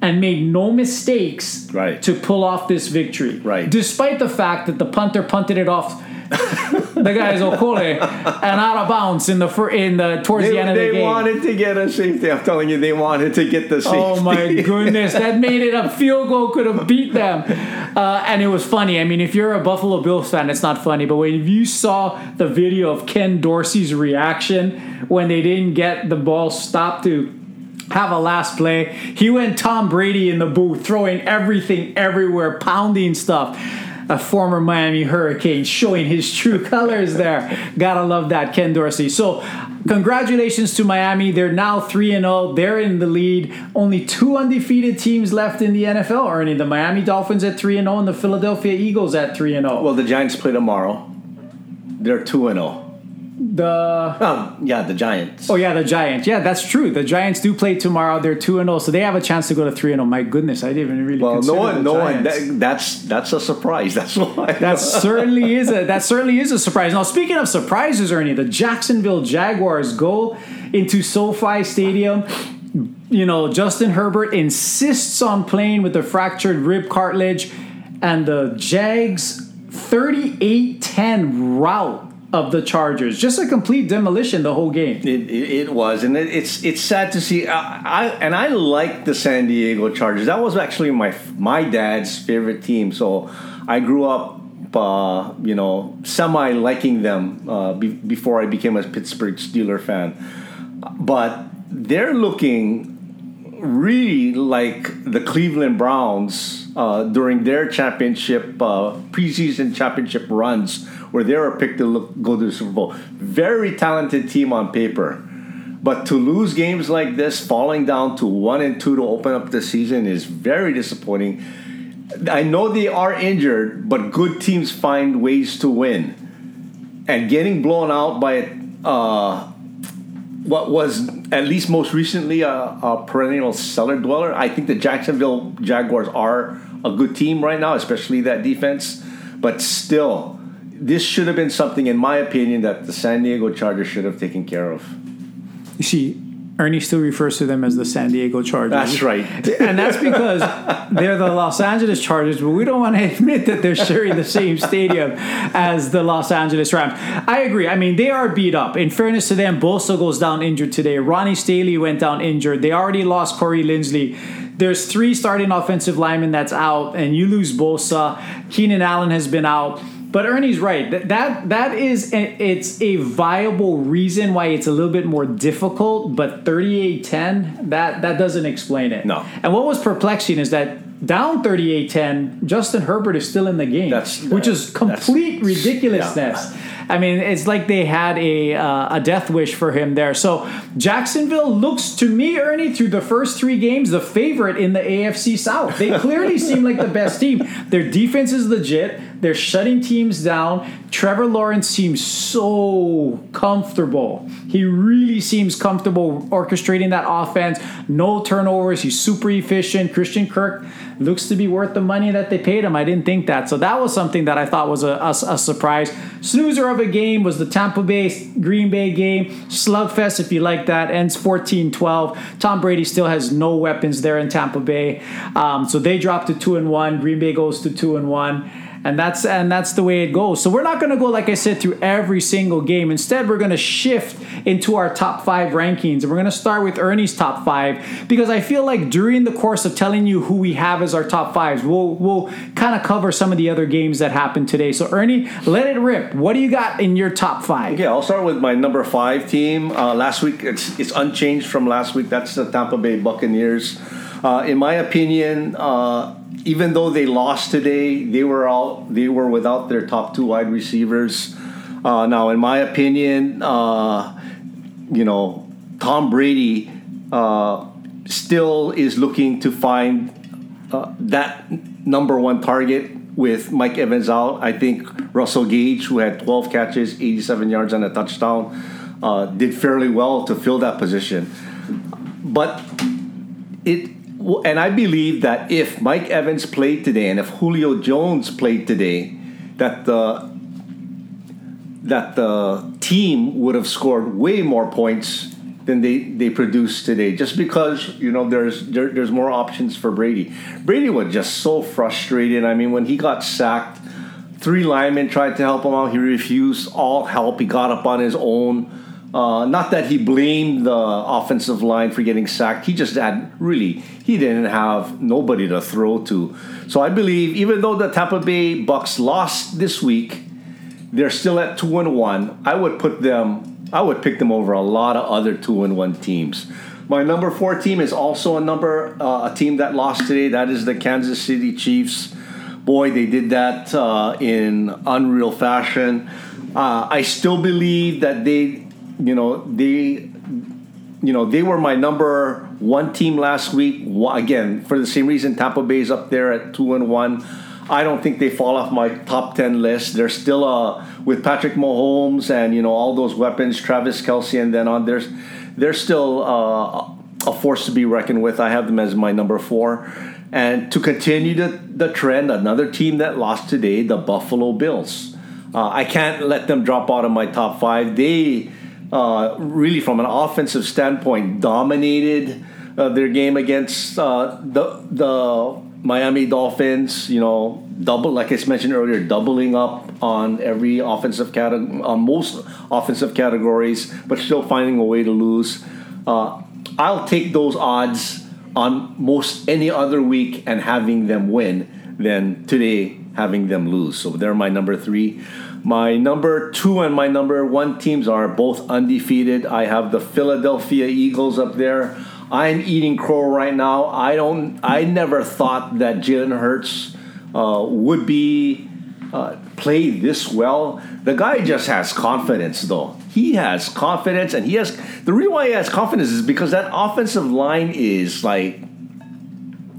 and made no mistakes Right. to pull off this victory. Right. Despite the fact that the punter punted it off the guy's Okole and out of bounds in the fir- in the towards They, the end of the game. they wanted to get a safety. I'm telling you, they wanted to get the safety. Oh my goodness, that made it a field goal could have beat them. Uh, and it was funny. I mean, if you're a Buffalo Bills fan, it's not funny. But when you saw the video of Ken Dorsey's reaction when they didn't get the ball stopped to have a last play, he went Tom Brady in the booth, throwing everything everywhere, pounding stuff. A former Miami Hurricane showing his true colors there. Gotta love that, Ken Dorsey. So, congratulations to Miami. They're now 3 and 0. They're in the lead. Only two undefeated teams left in the NFL, Ernie. The Miami Dolphins at 3 and 0 and the Philadelphia Eagles at 3 and 0. Well, the Giants play tomorrow. They're two and zero. The Oh, yeah, the Giants. Oh yeah, the Giants. Yeah, that's true. The Giants do play tomorrow. They're 2 and 0, so they have a chance to go to 3 and 0. My goodness, I didn't even really well, no one, no one. That, that's that's a surprise. That's why. That certainly is a that certainly is a surprise. Now, speaking of surprises, Ernie, the Jacksonville Jaguars go into SoFi Stadium. You know, Justin Herbert insists on playing with the fractured rib cartilage, and the Jags 38-10 rout of the Chargers. Just a complete demolition the whole game. It, it, it was, and it, it's it's sad to see. I, I and I like the San Diego Chargers. That was actually my my dad's favorite team. So I grew up, uh, you know, semi liking them uh, be, before I became a Pittsburgh Steeler fan. But they're looking really like the Cleveland Browns uh, during their championship uh, preseason championship runs, where they were picked to look, go to the Super Bowl. Very talented team on paper, but to lose games like this, falling down to one and two to open up the season, is very disappointing. I know they are injured, but good teams find ways to win, and getting blown out by uh, what was at least most recently a, a perennial cellar dweller. I think the Jacksonville Jaguars are a good team right now, especially that defense. But still, this should have been something, in my opinion, that the San Diego Chargers should have taken care of. You see, Ernie still refers to them as the San Diego Chargers. That's right. and that's because they're the Los Angeles Chargers, but we don't want to admit that they're sharing the same stadium as the Los Angeles Rams. I agree. I mean, they are beat up. In fairness to them, Bosa goes down injured today. Ronnie Staley went down injured. They already lost Corey Linsley. There's three starting offensive linemen that's out, and you lose Bosa. Keenan Allen has been out. But Ernie's right. That that, that is a, it's a viable reason why it's a little bit more difficult. But 38-10, that that doesn't explain it. No. And what was perplexing is that down 38-10, Justin Herbert is still in the game, That's- which is that's- complete ridiculousness. I mean, it's like they had a uh, a death wish for him there. So Jacksonville looks to me, Ernie, through the first three games, the favorite in the AFC South. They clearly seem like the best team. Their defense is legit. They're shutting teams down. Trevor Lawrence seems so comfortable. He really seems comfortable orchestrating that offense. No turnovers. He's super efficient. Christian Kirk looks to be worth the money that they paid him. I didn't think that. So that was something that I thought was a, a, a surprise. Snoozer of a game was the Tampa Bay Green Bay game. Slugfest, if you like that, ends 14 12. Tom Brady still has no weapons there in Tampa Bay. Um, so they dropped to 2 and 1. Green Bay goes to 2 and 1 and that's and that's the way it goes. So we're not going to go like I said through every single game. Instead, we're going to shift into our top five rankings, and we're going to start with Ernie's top five because I feel like during the course of telling you who we have as our top fives, we'll we'll kind of cover some of the other games that happened today. So Ernie, let it rip. What do you got in your top five? Okay, I'll start with my number five team. Uh, last week, it's, it's unchanged from last week. That's the Tampa Bay Buccaneers. Uh, in my opinion, uh, even though they lost today, they were all they were without their top two wide receivers. Uh, now, in my opinion, uh, you know, Tom Brady uh, still is looking to find uh, that number one target with Mike Evans out. I think Russell Gage, who had 12 catches, 87 yards, and a touchdown, uh, did fairly well to fill that position. But it, and I believe that if Mike Evans played today and if Julio Jones played today, that the that the team would have scored way more points than they, they produced today. Just because you know there's there, there's more options for Brady. Brady was just so frustrated. I mean, when he got sacked, three linemen tried to help him out. He refused all help. He got up on his own. Uh, not that he blamed the offensive line for getting sacked. He just had really he didn't have nobody to throw to. So I believe even though the Tampa Bay Bucks lost this week, they're still at two and one. I would put them. I would pick them over a lot of other two and one teams. My number four team is also a number uh, a team that lost today. That is the Kansas City Chiefs. Boy, they did that uh, in unreal fashion. Uh, I still believe that they you know they you know they were my number one team last week. Again for the same reason tampa bay's up there at two and one. I don't think they fall off my top 10 list. They're still uh, with patrick mahomes and you know all those weapons travis Kelce, and then on there's they're still uh, a force to be reckoned with. I have them as my number four. And to continue the, the trend another team that lost today the buffalo bills. Uh, i can't let them drop out of my top five. They uh, really from an offensive standpoint, dominated uh, their game against uh, the the Miami Dolphins. You know, double like I mentioned earlier, doubling up on every offensive category, on most offensive categories, but still finding a way to lose. Uh, I'll take those odds on most any other week and having them win than today having them lose. So they're my number three. My number two and my number one teams are both undefeated. I have the Philadelphia Eagles up there. I'm eating crow right now. I don't. I never thought that Jalen Hurts uh, would be uh, play this well. The guy just has confidence, though. He has confidence, and he has the reason why he has confidence is because that offensive line is like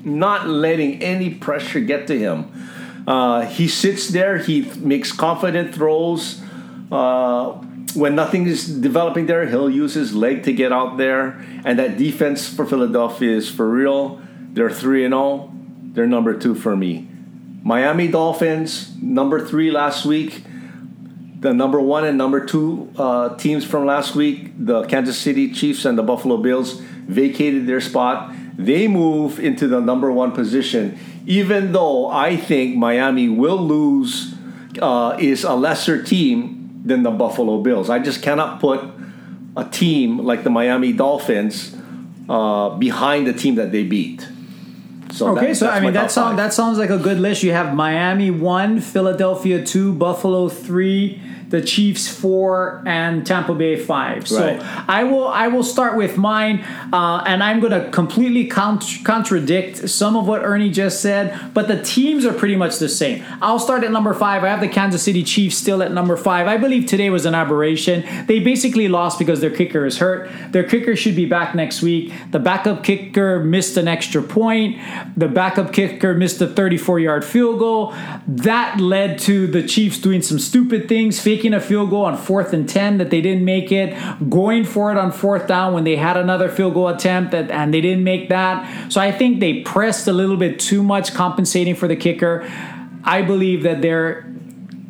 not letting any pressure get to him. Uh, he sits there, he makes confident throws. Uh, when nothing is developing there, he'll use his leg to get out there. And that defense for Philadelphia is for real. They're 3 and 0. They're number two for me. Miami Dolphins, number three last week. The number one and number two uh, teams from last week, the Kansas City Chiefs and the Buffalo Bills, vacated their spot. They move into the number one position even though I think Miami will lose, uh, is a lesser team than the Buffalo Bills. I just cannot put a team like the Miami Dolphins uh, behind the team that they beat. So okay, that, so I mean that sounds that sounds like a good list. You have Miami one, Philadelphia two, Buffalo three, the Chiefs four, and Tampa Bay five. So right. I will I will start with mine, uh, and I'm going to completely cont- contradict some of what Ernie just said, but the teams are pretty much the same. I'll start at number five. I have the Kansas City Chiefs still at number five. I believe today was an aberration. They basically lost because their kicker is hurt. Their kicker should be back next week. The backup kicker missed an extra point. The backup kicker missed a 34 yard field goal. That led to the Chiefs doing some stupid things, faking a field goal on fourth and 10 that they didn't make it, going for it on fourth down when they had another field goal attempt that, and they didn't make that. So I think they pressed a little bit too much, compensating for the kicker. I believe that they're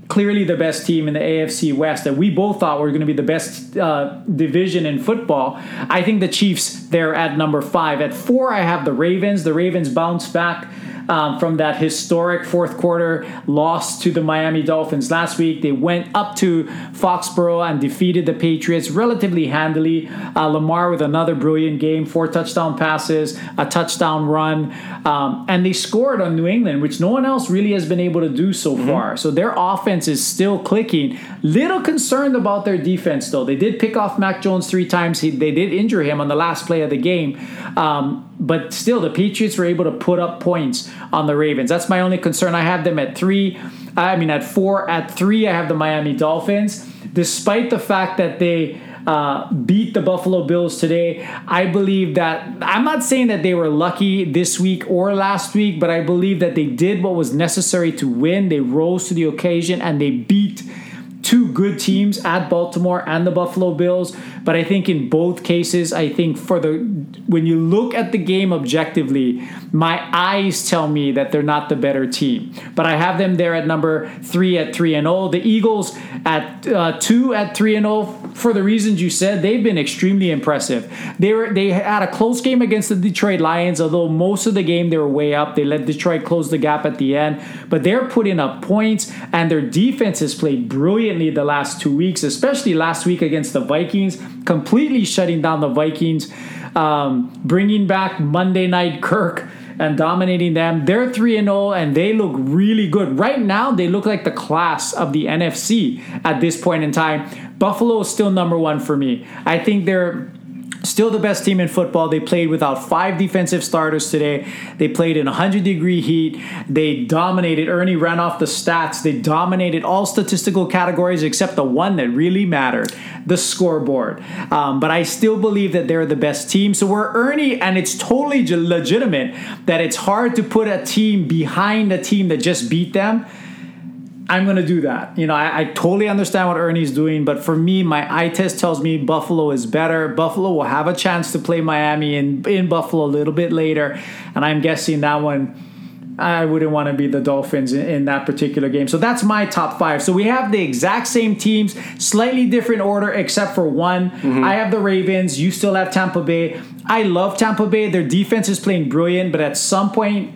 clearly the best team in the AFC West that we both thought were going to be the best uh, division in football. I think the Chiefs they're at number five. At four, I have the Ravens. The Ravens bounce back um, from that historic fourth quarter loss to the Miami Dolphins last week. They went up to Foxborough and defeated the Patriots relatively handily. Uh, Lamar with another brilliant game, four touchdown passes, a touchdown run, um, and they scored on New England, which no one else really has been able to do so mm-hmm. far. So their offense is still clicking. Little concerned about their defense, though. They did pick off Mac Jones three times. He, they did injure him on the last play of the game. Um, but still, the Patriots were able to put up points on the Ravens. That's my only concern. I have them at three. I mean, at four. At three, I have the Miami Dolphins. Despite the fact that they uh, beat the Buffalo Bills today. I believe that I'm not saying that they were lucky this week or last week, but I believe that they did what was necessary to win. They rose to the occasion and they beat two good teams at Baltimore and the Buffalo Bills. But I think in both cases, I think for the when you look at the game objectively, my eyes tell me that they're not the better team. But I have them there at number three at three and zero. Oh. The Eagles at uh, two at three and zero oh, for the reasons you said. They've been extremely impressive. They were they had a close game against the Detroit Lions, although most of the game they were way up. They let Detroit close the gap at the end, but they're putting up points, and their defense has played brilliantly the last two weeks, especially last week against the Vikings, completely shutting down the Vikings um, bringing back Monday Night Kirk and dominating them. They're 3 and 0 and they look really good. Right now, they look like the class of the NFC at this point in time. Buffalo is still number one for me. I think they're Still the best team in football. They played without five defensive starters today. They played in 100 degree heat. They dominated. Ernie ran off the stats. They dominated all statistical categories except the one that really mattered the scoreboard. Um, but I still believe that they're the best team. So we're Ernie, and it's totally legitimate that it's hard to put a team behind a team that just beat them I'm going to do that. You know, I, I, totally understand what Ernie's doing, but for me, my eye test tells me Buffalo is better. Buffalo will have a chance to play Miami in, in Buffalo a little bit later, and I'm guessing that one. I wouldn't want to be the Dolphins in, in that particular game. So that's my top five. So we have the exact same teams, slightly different order, except for one. Mm-hmm. I have the Ravens. You still have Tampa Bay. I love Tampa Bay. Their defense is playing brilliant, but at some point,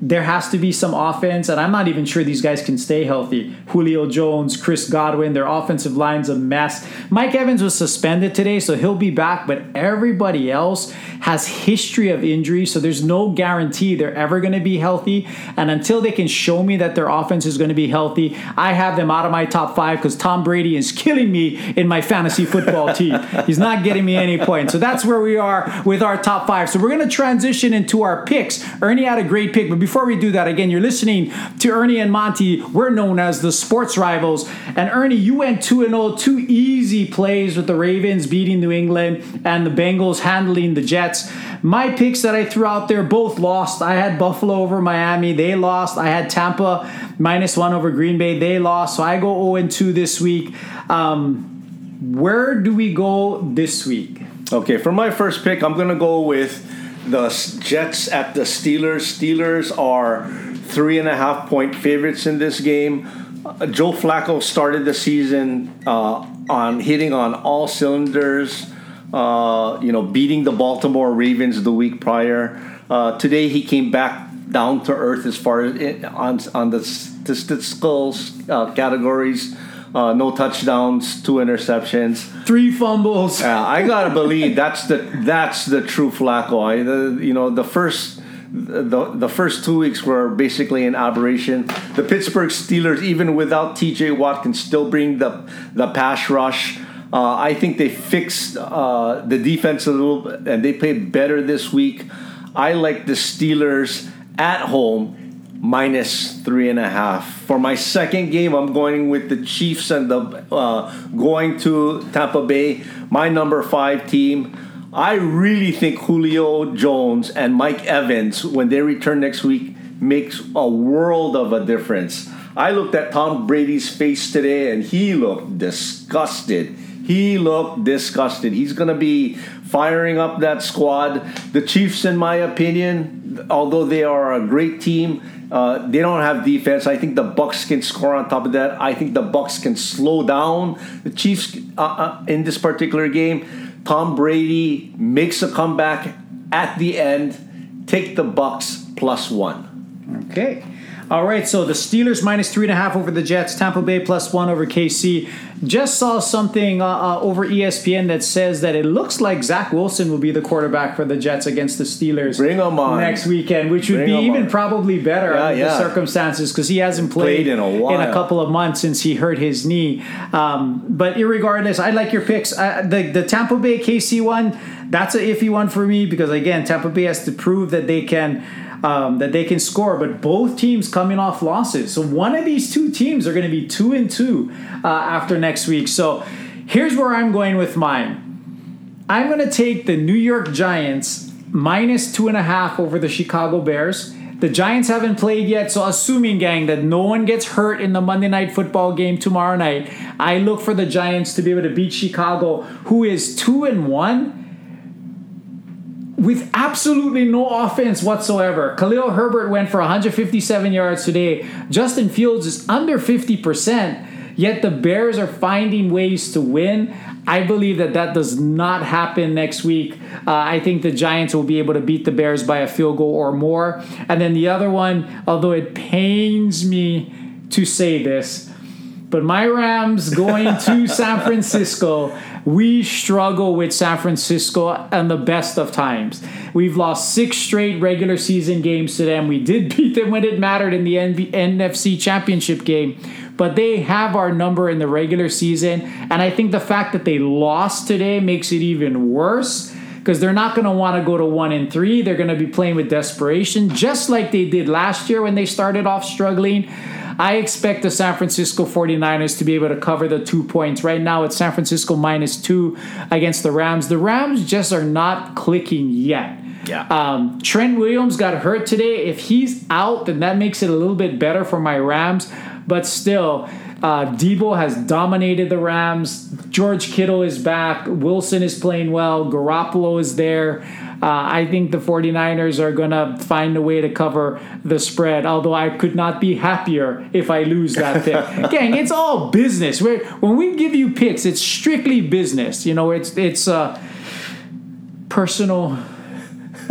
there has to be some offense, and I'm not even sure these guys can stay healthy. Julio Jones, Chris Godwin, their offensive line's a mess. Mike Evans was suspended today, so he'll be back, but everybody else has history of injury, so there's no guarantee they're ever going to be healthy. And until they can show me that their offense is going to be healthy, I have them out of my top five because Tom Brady is killing me in my fantasy football team. He's not getting me any points. So that's where we are with our top five. So we're going to transition into our picks. Ernie had a great pick, but before we do that, again, you're listening to Ernie and Monty. We're known as the sports rivals. And Ernie, you went 2 0, two easy plays with the Ravens beating New England and the Bengals handling the Jets. My picks that I threw out there both lost. I had Buffalo over Miami. They lost. I had Tampa minus one over Green Bay. They lost. So I go 0 2 this week. Um, where do we go this week? Okay, for my first pick, I'm going to go with the Jets at the Steelers. Steelers are three and a half point favorites in this game. Uh, Joe Flacco started the season uh, on hitting on all cylinders. Uh, you know, beating the Baltimore Ravens the week prior. Uh, today he came back down to earth as far as it, on on the statistical uh, categories. Uh, no touchdowns, two interceptions, three fumbles. Yeah, I gotta believe that's the that's the true Flacco. I, the, you know, the first the the first two weeks were basically an aberration. The Pittsburgh Steelers, even without T.J. Watt, can still bring the the pass rush. Uh, I think they fixed uh, the defense a little, bit, and they played better this week. I like the Steelers at home minus three and a half. For my second game, I'm going with the Chiefs and the uh, going to Tampa Bay, my number five team. I really think Julio Jones and Mike Evans, when they return next week, makes a world of a difference. I looked at Tom Brady's face today and he looked disgusted. He looked disgusted. He's going to be firing up that squad. The Chiefs, in my opinion, although they are a great team, uh, they don't have defense. I think the Bucks can score on top of that. I think the Bucks can slow down the Chiefs uh, uh, in this particular game. Tom Brady makes a comeback at the end. Take the Bucks plus one. Okay. All right, so the Steelers minus three and a half over the Jets, Tampa Bay plus one over KC. Just saw something uh, uh, over ESPN that says that it looks like Zach Wilson will be the quarterback for the Jets against the Steelers. Bring him on next weekend, which would Bring be even on. probably better yeah, under yeah. the circumstances because he hasn't played, played in, a in, a couple of months since he hurt his knee. Um, but regardless, I like your picks. Uh, the the Tampa Bay KC one, that's an iffy one for me because again, Tampa Bay has to prove that they can um, that they can score. But both teams coming off losses, so one of these two teams are going to be two and two uh, after next week. So here's where I'm going with mine. I'm going to take the New York Giants minus two and a half over the Chicago Bears. The Giants haven't played yet, so assuming, gang, that no one gets hurt in the Monday night football game tomorrow night, I look for the Giants to be able to beat Chicago, who is two and one with absolutely no offense whatsoever. Khalil Herbert went for 157 yards today. Justin Fields is under 50%, yet the Bears are finding ways to win. I believe that that does not happen next week. Uh, I think the Giants will be able to beat the Bears by a field goal or more. And then the other one, although it pains me to say this, but my Rams going to San Francisco, we struggle with San Francisco and the best of times. We've lost six straight regular season games to them. We did beat them when it mattered in the NB- NFC Championship game, but they have our number in the regular season. And I think the fact that they lost today makes it even worse because they're not going to want to go to one and three. They're going to be playing with desperation, just like they did last year when they started off struggling. I expect the San Francisco 49ers to be able to cover the two points. Right now, it's San Francisco minus two against the Rams. The Rams just are not clicking yet. Yeah. Um, Trent Williams got hurt today. If he's out, then that makes it a little bit better for my Rams. But still, uh, Deebo has dominated the Rams. George Kittle is back. Wilson is playing well. Garoppolo is there. Uh, I think the 49ers are going to find a way to cover the spread, although I could not be happier if I lose that pick. Gang, it's all business. We're, when we give you picks, it's strictly business. You know, it's, it's uh, personal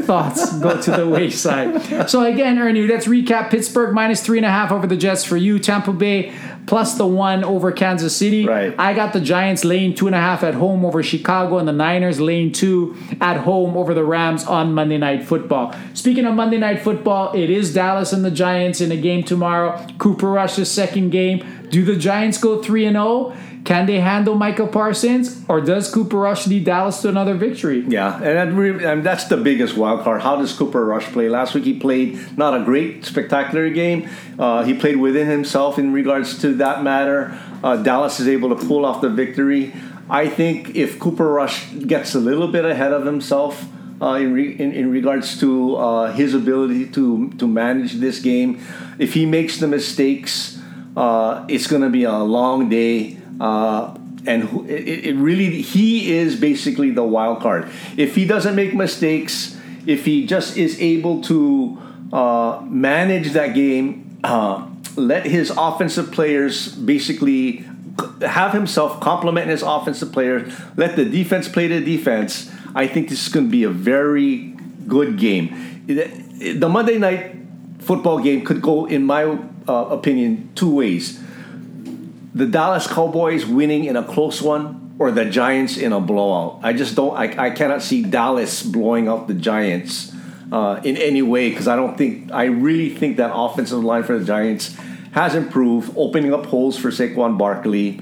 thoughts go to the wayside. So again, Ernie, let's recap: Pittsburgh minus three and a half over the Jets for you. Tampa Bay plus the one over Kansas City. Right. I got the Giants laying two and a half at home over Chicago, and the Niners laying two at home over the Rams on Monday Night Football. Speaking of Monday Night Football, it is Dallas and the Giants in a game tomorrow. Cooper Rush's second game. Do the Giants go three and zero? Can they handle Michael Parsons, or does Cooper Rush lead Dallas to another victory? Yeah, and, that and that's the biggest wild card. How does Cooper Rush play? Last week he played not a great, spectacular game. Uh, he played within himself in regards to that matter. Uh, Dallas is able to pull off the victory. I think if Cooper Rush gets a little bit ahead of himself uh, in, re- in, in regards to uh, his ability to to manage this game, if he makes the mistakes, uh, it's going to be a long day. Uh, and who, it, it really he is basically the wild card. If he doesn't make mistakes, if he just is able to uh, manage that game, uh, let his offensive players basically have himself complement his offensive players, let the defense play the defense. I think this is going to be a very good game. The Monday night football game could go, in my uh, opinion, two ways the Dallas Cowboys winning in a close one or the Giants in a blowout. I just don't. I, I cannot see Dallas blowing out the Giants uh, in any way because I don't think. I really think that offensive line for the Giants has improved, opening up holes for Saquon Barkley,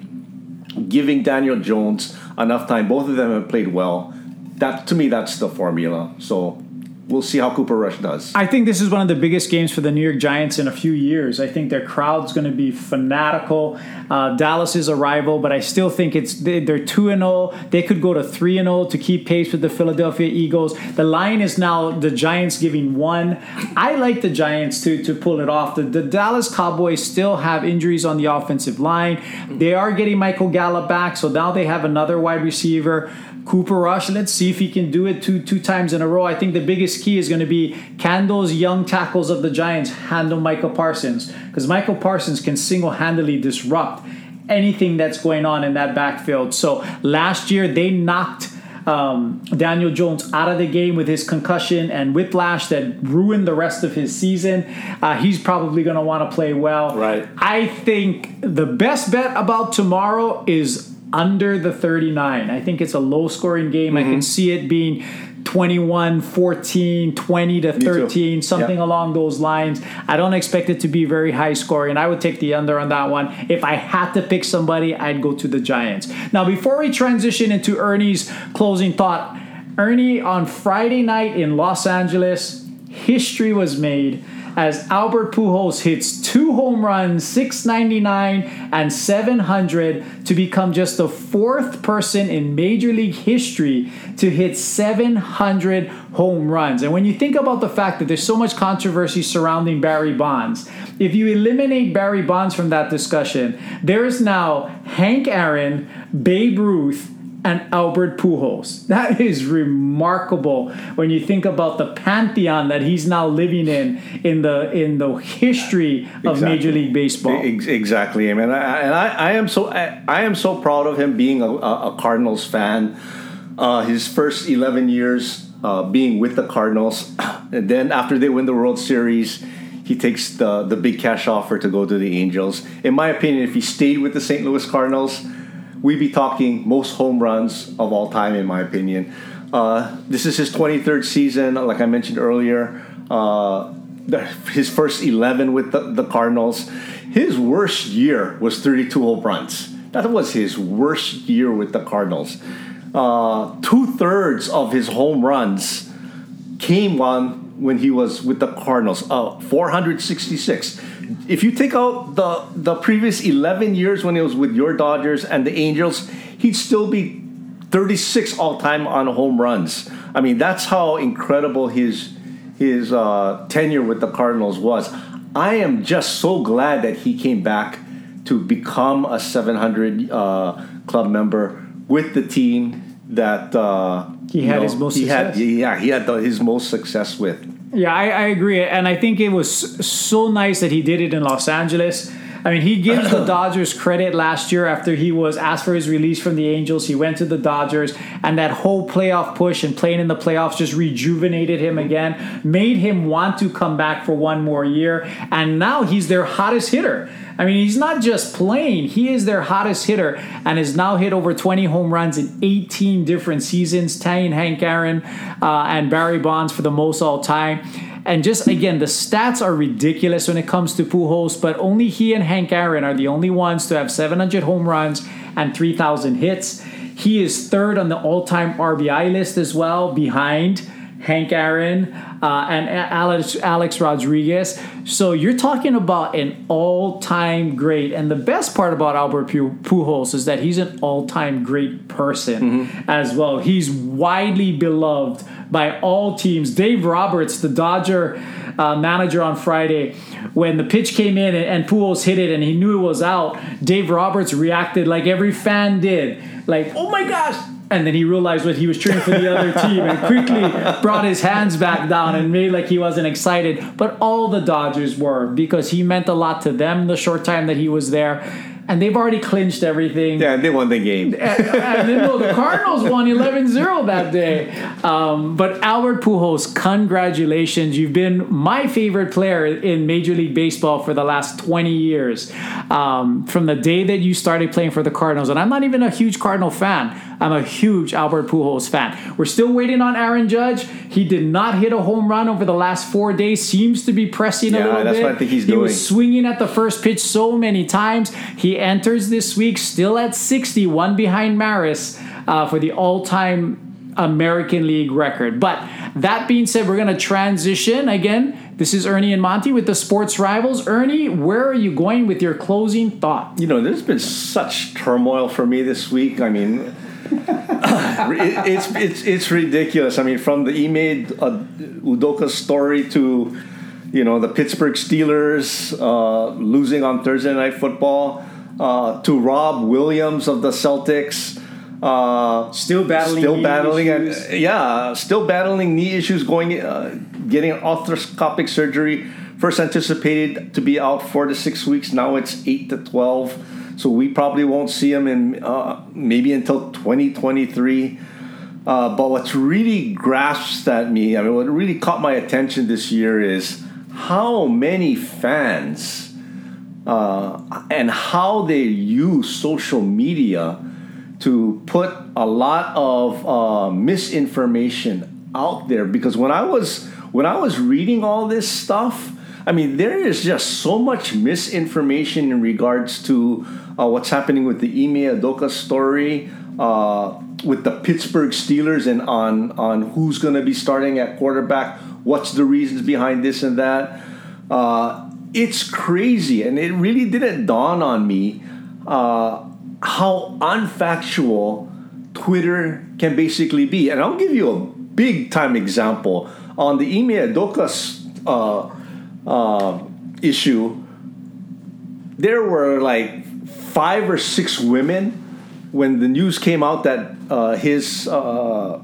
giving Daniel Jones enough time. Both of them have played well. That to me, that's the formula. So we'll see how Cooper Rush does. I think this is one of the biggest games for the New York Giants in a few years. I think their crowd's going to be fanatical. Uh, Dallas is a rival, but I still think it's they're two and zero. They could go to three and zero to keep pace with the Philadelphia Eagles. The line is now the Giants giving one. I like the Giants to to pull it off. The, the Dallas Cowboys still have injuries on the offensive line. They are getting Michael Gallup back, so now they have another wide receiver. Cooper Rush. Let's see if he can do it two two times in a row. I think the biggest key is going to be can those young tackles of the Giants handle Michael Parsons because Michael Parsons can single handedly disrupt anything that's going on in that backfield. So last year they knocked. Um, Daniel Jones out of the game with his concussion and whiplash that ruined the rest of his season. Uh, he's probably going to want to play well. Right. I think the best bet about tomorrow is under the 39. I think it's a low scoring game. Mm-hmm. I can see it being 21 14 20 to 13 something along those lines. I don't expect it to be very high scoring i would take the under on that one. If i had to pick somebody i'd go to the giants. Now before we transition into ernie's closing thought ernie on friday night in los angeles history was made as Albert Pujols hits two home runs, 699 and 700 to become just the fourth person in Major League history to hit 700 home runs. And when you think about the fact that there's so much controversy surrounding Barry Bonds, if you eliminate Barry Bonds from that discussion, there is now Hank Aaron, Babe Ruth, and Albert Pujols. That is remarkable when you think about the pantheon that he's now living in in the in the history of Exactly. Major League Baseball. Exactly, I mean, I, and I, I am so I, I am so proud of him being a, a Cardinals fan. Uh, his first eleven years uh, being with the Cardinals, and then after they win the World Series, he takes the the big cash offer to go to the Angels. In my opinion, if he stayed with the St. Louis Cardinals, we'd be talking most home runs of all time. In my opinion, uh, this is his twenty third season. Like I mentioned earlier. Uh, his first 11 with the, the Cardinals. His worst year was 32 home runs. That was his worst year with the Cardinals. Uh, Two thirds of his home runs came on when he was with the Cardinals. Uh, 466. If you take out the the previous 11 years when he was with your Dodgers and the Angels, he'd still be 36 all time on home runs. I mean, that's how incredible his his uh, tenure with the Cardinals was. I am just so glad that he came back to become a 700 uh, club member with the team that uh, He had his most he had yeah he had the, his most success with. Yeah, I, I agree, and I think it was so nice that he did it in Los Angeles. I mean, he gives the Dodgers credit last year after he was asked for his release from the Angels. He went to the Dodgers, and that whole playoff push and playing in the playoffs just rejuvenated him again, made him want to come back for one more year, and now he's their hottest hitter. I mean, he's not just playing, he is their hottest hitter and has now hit over 20 home runs in 18 different seasons, tying Hank Aaron uh, and Barry Bonds for the most all time. And just again, the stats are ridiculous when it comes to Pujols, but only he and Hank Aaron are the only ones to have 700 home runs and 3,000 hits. He is third on the all time RBI list as well, behind Hank Aaron uh, and Alex, Alex Rodriguez. So you're talking about an all time great. And the best part about Albert Pujols is that he's an all time great person as well. He's widely beloved by all teams. Dave Roberts, the Dodger uh, manager on Friday, when the pitch came in and, and Pujols hit it and he knew it was out, Dave Roberts reacted like every fan did, like, oh my gosh. And then he realized what he was cheering for the other team and quickly brought his hands back down and made like he wasn't excited. But all the Dodgers were because he meant a lot to them the short time that he was there. And they've already clinched everything Yeah, and they won the game. and then no, the Cardinals won 11-0 that day. Um, but Albert Pujols, congratulations! You've been my favorite player in Major League Baseball for the last 20 years. Um, from the day that you started playing for the Cardinals, and I'm not even a huge Cardinal fan. I'm a huge Albert Pujols fan. We're still waiting on Aaron Judge. He did not hit a home run over the last four days. Seems to be pressing a Yeah, little that's bit. what I think he's he doing. was swinging at the first pitch so many times. He enters this week still at 60, one behind Maris uh, for the all-time American League record. But that being said, we're going to transition again. This is Ernie and Monty with the Sports Rivals. Ernie, where are you going with your closing thought? You know, there's been such turmoil for me this week. I mean, it, it's it's it's ridiculous. I mean, from the Ime uh, Udoka story to you know the Pittsburgh Steelers uh, losing on Thursday Night Football uh, to Rob Williams of the Celtics. Uh, Still battling still knee battling, and yeah, still battling knee issues. Going, uh, getting arthroscopic surgery. First anticipated to be out four to six weeks. Now it's eight to twelve. So we probably won't see him in uh, maybe until 2023. Uh, but what's really grasped at me, I mean, what really caught my attention this year is how many fans uh, and how they use social media to put a lot of uh, misinformation out there. Because when I was when I was reading all this stuff, I mean, there is just so much misinformation in regards to uh, what's happening with the Ime Udoka story, uh, with the Pittsburgh Steelers, and on on who's going to be starting at quarterback. What's the reasons behind this and that? Uh, it's crazy, and it really didn't dawn on me uh, how unfactual Twitter can basically be. And I'll give you a big time example on the Ime Udoka uh, uh, issue. There were like five or six women when the news came out that uh, his uh,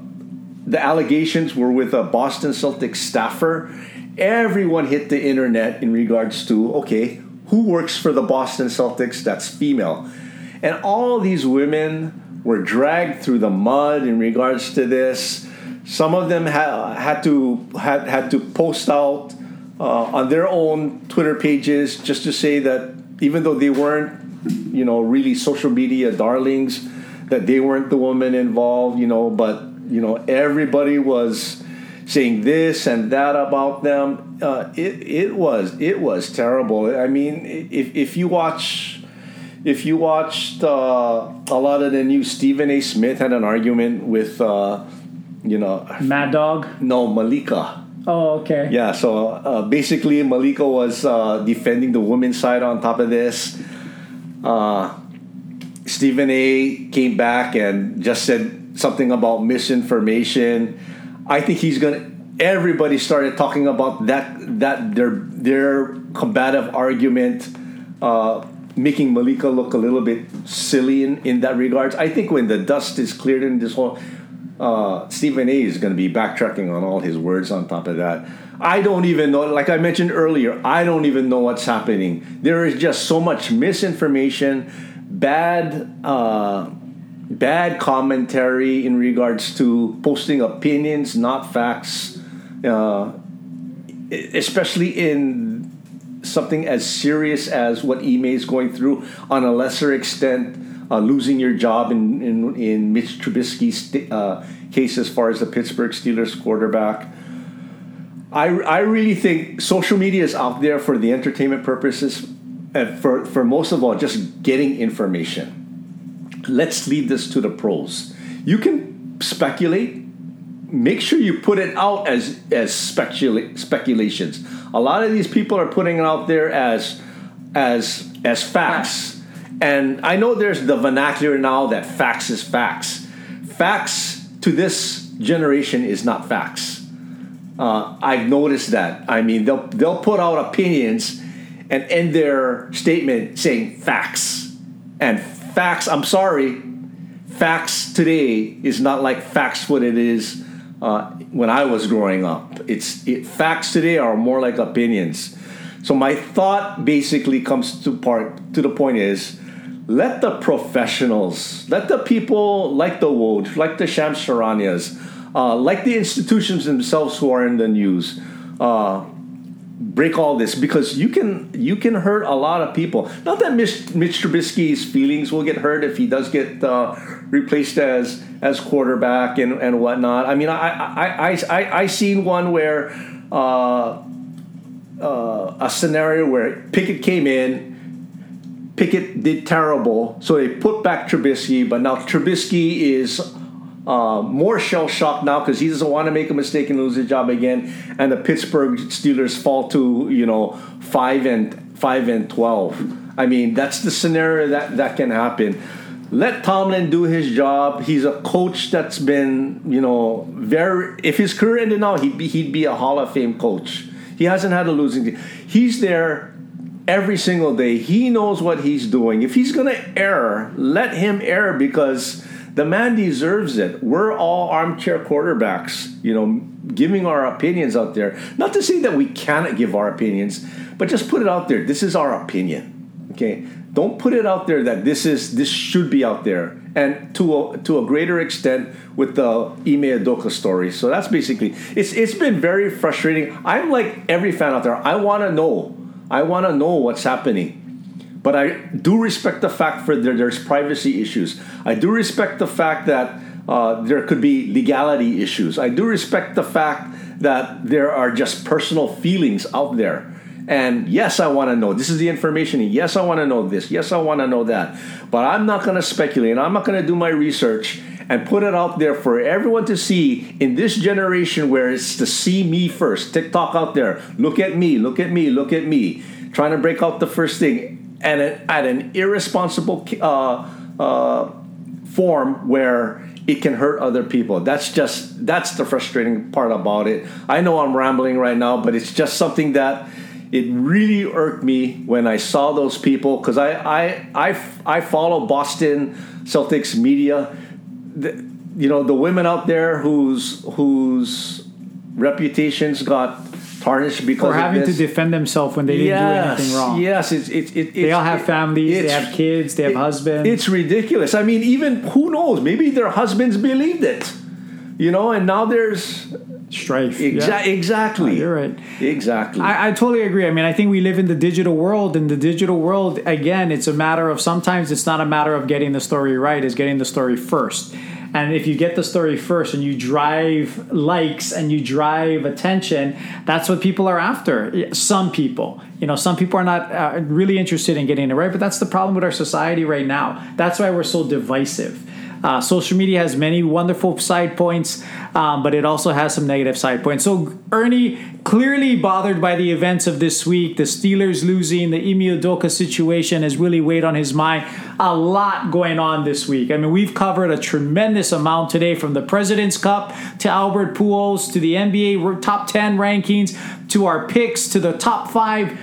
the allegations were with a Boston Celtics staffer, everyone hit the internet in regards to okay, who works for the Boston Celtics that's female, and all these women were dragged through the mud in regards to this. Some of them ha- had to had had to post out on their own Twitter pages just to say that even though they weren't, you know, really social media darlings, that they weren't the woman involved, you know, but you know everybody was saying this and that about them. Uh, it it was it was terrible. I mean, if if you watch. If you watched uh, a lot of the news, Stephen A. Smith had an argument with, uh, you know, Mad Dog. no Malika. Oh, okay. Yeah, so uh, basically, Malika was uh, defending the women's side on top of this. Uh, Stephen A came back and just said something about misinformation. I think he's gonna. Everybody started talking about that that their their combative argument, uh, making Malika look a little bit silly in, in that regards. I think when the dust is cleared in this whole uh, Stephen A is going to be backtracking on all his words on top of that. I don't even know, like I mentioned earlier, I don't even know what's happening. There is just so much misinformation, bad, uh, bad commentary in regards to posting opinions, not facts, uh, especially in something as serious as what Ime is going through, on a lesser extent, uh, losing your job in, in, in Mitch Trubisky's uh, case as far as the Pittsburgh Steelers quarterback. I, I really think social media is out there for the entertainment purposes and for, for most of all, just getting information. Let's leave this to the pros. You can speculate, make sure you put it out as as specula- speculations. A lot of these people are putting it out there as as as facts. And I know there's the vernacular now that facts is facts. Facts to this generation is not facts. Uh, I've noticed that. I mean, they'll they'll put out opinions and end their statement saying facts. And facts, I'm sorry, facts today is not like facts what it is uh, when I was growing up. It's it, facts today are more like opinions. So my thought basically comes to part to the point is let the professionals, let the people like the Woj, like the Shams Charanias, uh, like the institutions themselves who are in the news, uh, break all this because you can you can hurt a lot of people. Not that Mitch, Mitch Trubisky's feelings will get hurt if he does get uh, replaced as as quarterback and, and whatnot. I mean, I I I I, I seen one where uh, uh, a scenario where Pickett came in. Pickett did terrible, so they put back Trubisky, but now Trubisky is uh, more shell shocked now because he doesn't want to make a mistake and lose his job again. And the Pittsburgh Steelers fall to you know five and five and twelve. I mean that's the scenario that that can happen. Let Tomlin do his job. He's a coach that's been you know very. If his career ended now, he'd be he'd be a Hall of Fame coach. He hasn't had a losing. He's there every single day. He knows what he's doing. If he's gonna err, let him err because the man deserves it. We're all armchair quarterbacks, you know, giving our opinions out there. Not to say that we cannot give our opinions, but just put it out there. This is our opinion. Okay? Don't put it out there that this is this should be out there. And to a, to a greater extent with the Ime Udoka story. So that's basically it's it's been very frustrating. I'm like every fan out there. I want to know. I want to know what's happening. But I do respect the fact there, there's privacy issues. I do respect the fact that uh, there could be legality issues. I do respect the fact that there are just personal feelings out there. And yes, I want to know. This is the information. Yes, I want to know this. Yes, I want to know that. But I'm not going to speculate. I'm not going to do my research and put it out there for everyone to see in this generation where it's to see me first. TikTok out there. Look at me. Look at me. Look at me. Trying to break out the first thing and at an irresponsible uh, uh, form where it can hurt other people. That's just that's the frustrating part about it. I know I'm rambling right now, but it's just something that it really irked me when I saw those people because I, I, I, I follow Boston Celtics media. The, you know the women out there whose whose reputations got tarnished because or having to defend themselves when they didn't yes, do anything wrong. Yes, it's it, it, They all have families, they have kids, they have it- husbands. It's ridiculous. I mean, even who knows? Maybe their husbands believed it, you know, and now there's Strife. exa- yeah. exactly. You're right. Exactly. I, I totally agree. I mean, I think we live in the digital world. In the digital world, again, it's a matter of sometimes it's not a matter of getting the story right, it's getting the story first. And if you get the story first and you drive likes and you drive attention, that's what people are after. Some people, you know, some people are not uh, really interested in getting it right, but that's the problem with our society right now. That's why we're so divisive. Uh, social media has many wonderful side points, um, but it also has some negative side points. So Ernie clearly bothered by the events of this week. The Steelers losing, the Ime Udoka situation has really weighed on his mind. A lot going on this week. I mean, we've covered a tremendous amount today, from the President's Cup to Albert Pujols to the NBA top ten rankings to our picks to the top five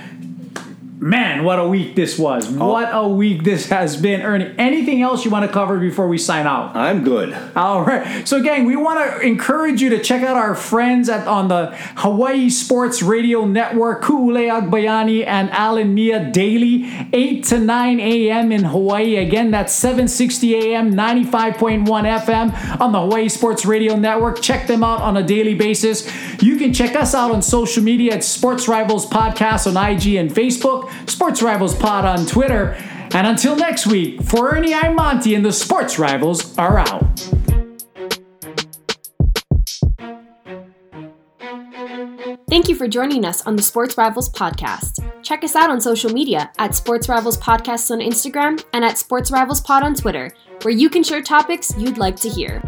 Man, what a week this was. Oh. What a week this has been. Ernie, anything else you want to cover before we sign out? I'm good. All right. So, gang, we want to encourage you to check out our friends at on the Hawaii Sports Radio Network, Ku'ule Agbayani and Alan Mia daily, 8 to 9 a.m. in Hawaii. Again, that's 760 a.m., 95.1 FM on the Hawaii Sports Radio Network. Check them out on a daily basis. You can check us out on social media at Sports Rivals Podcast on IG and Facebook, Sports Rivals Pod on Twitter. And until next week, for Ernie, I'm Monty, and the Sports Rivals are out. Thank you for joining us on the Sports Rivals podcast. Check us out on social media at Sports Rivals Podcast on Instagram and at Sports Rivals Pod on Twitter, where you can share topics you'd like to hear.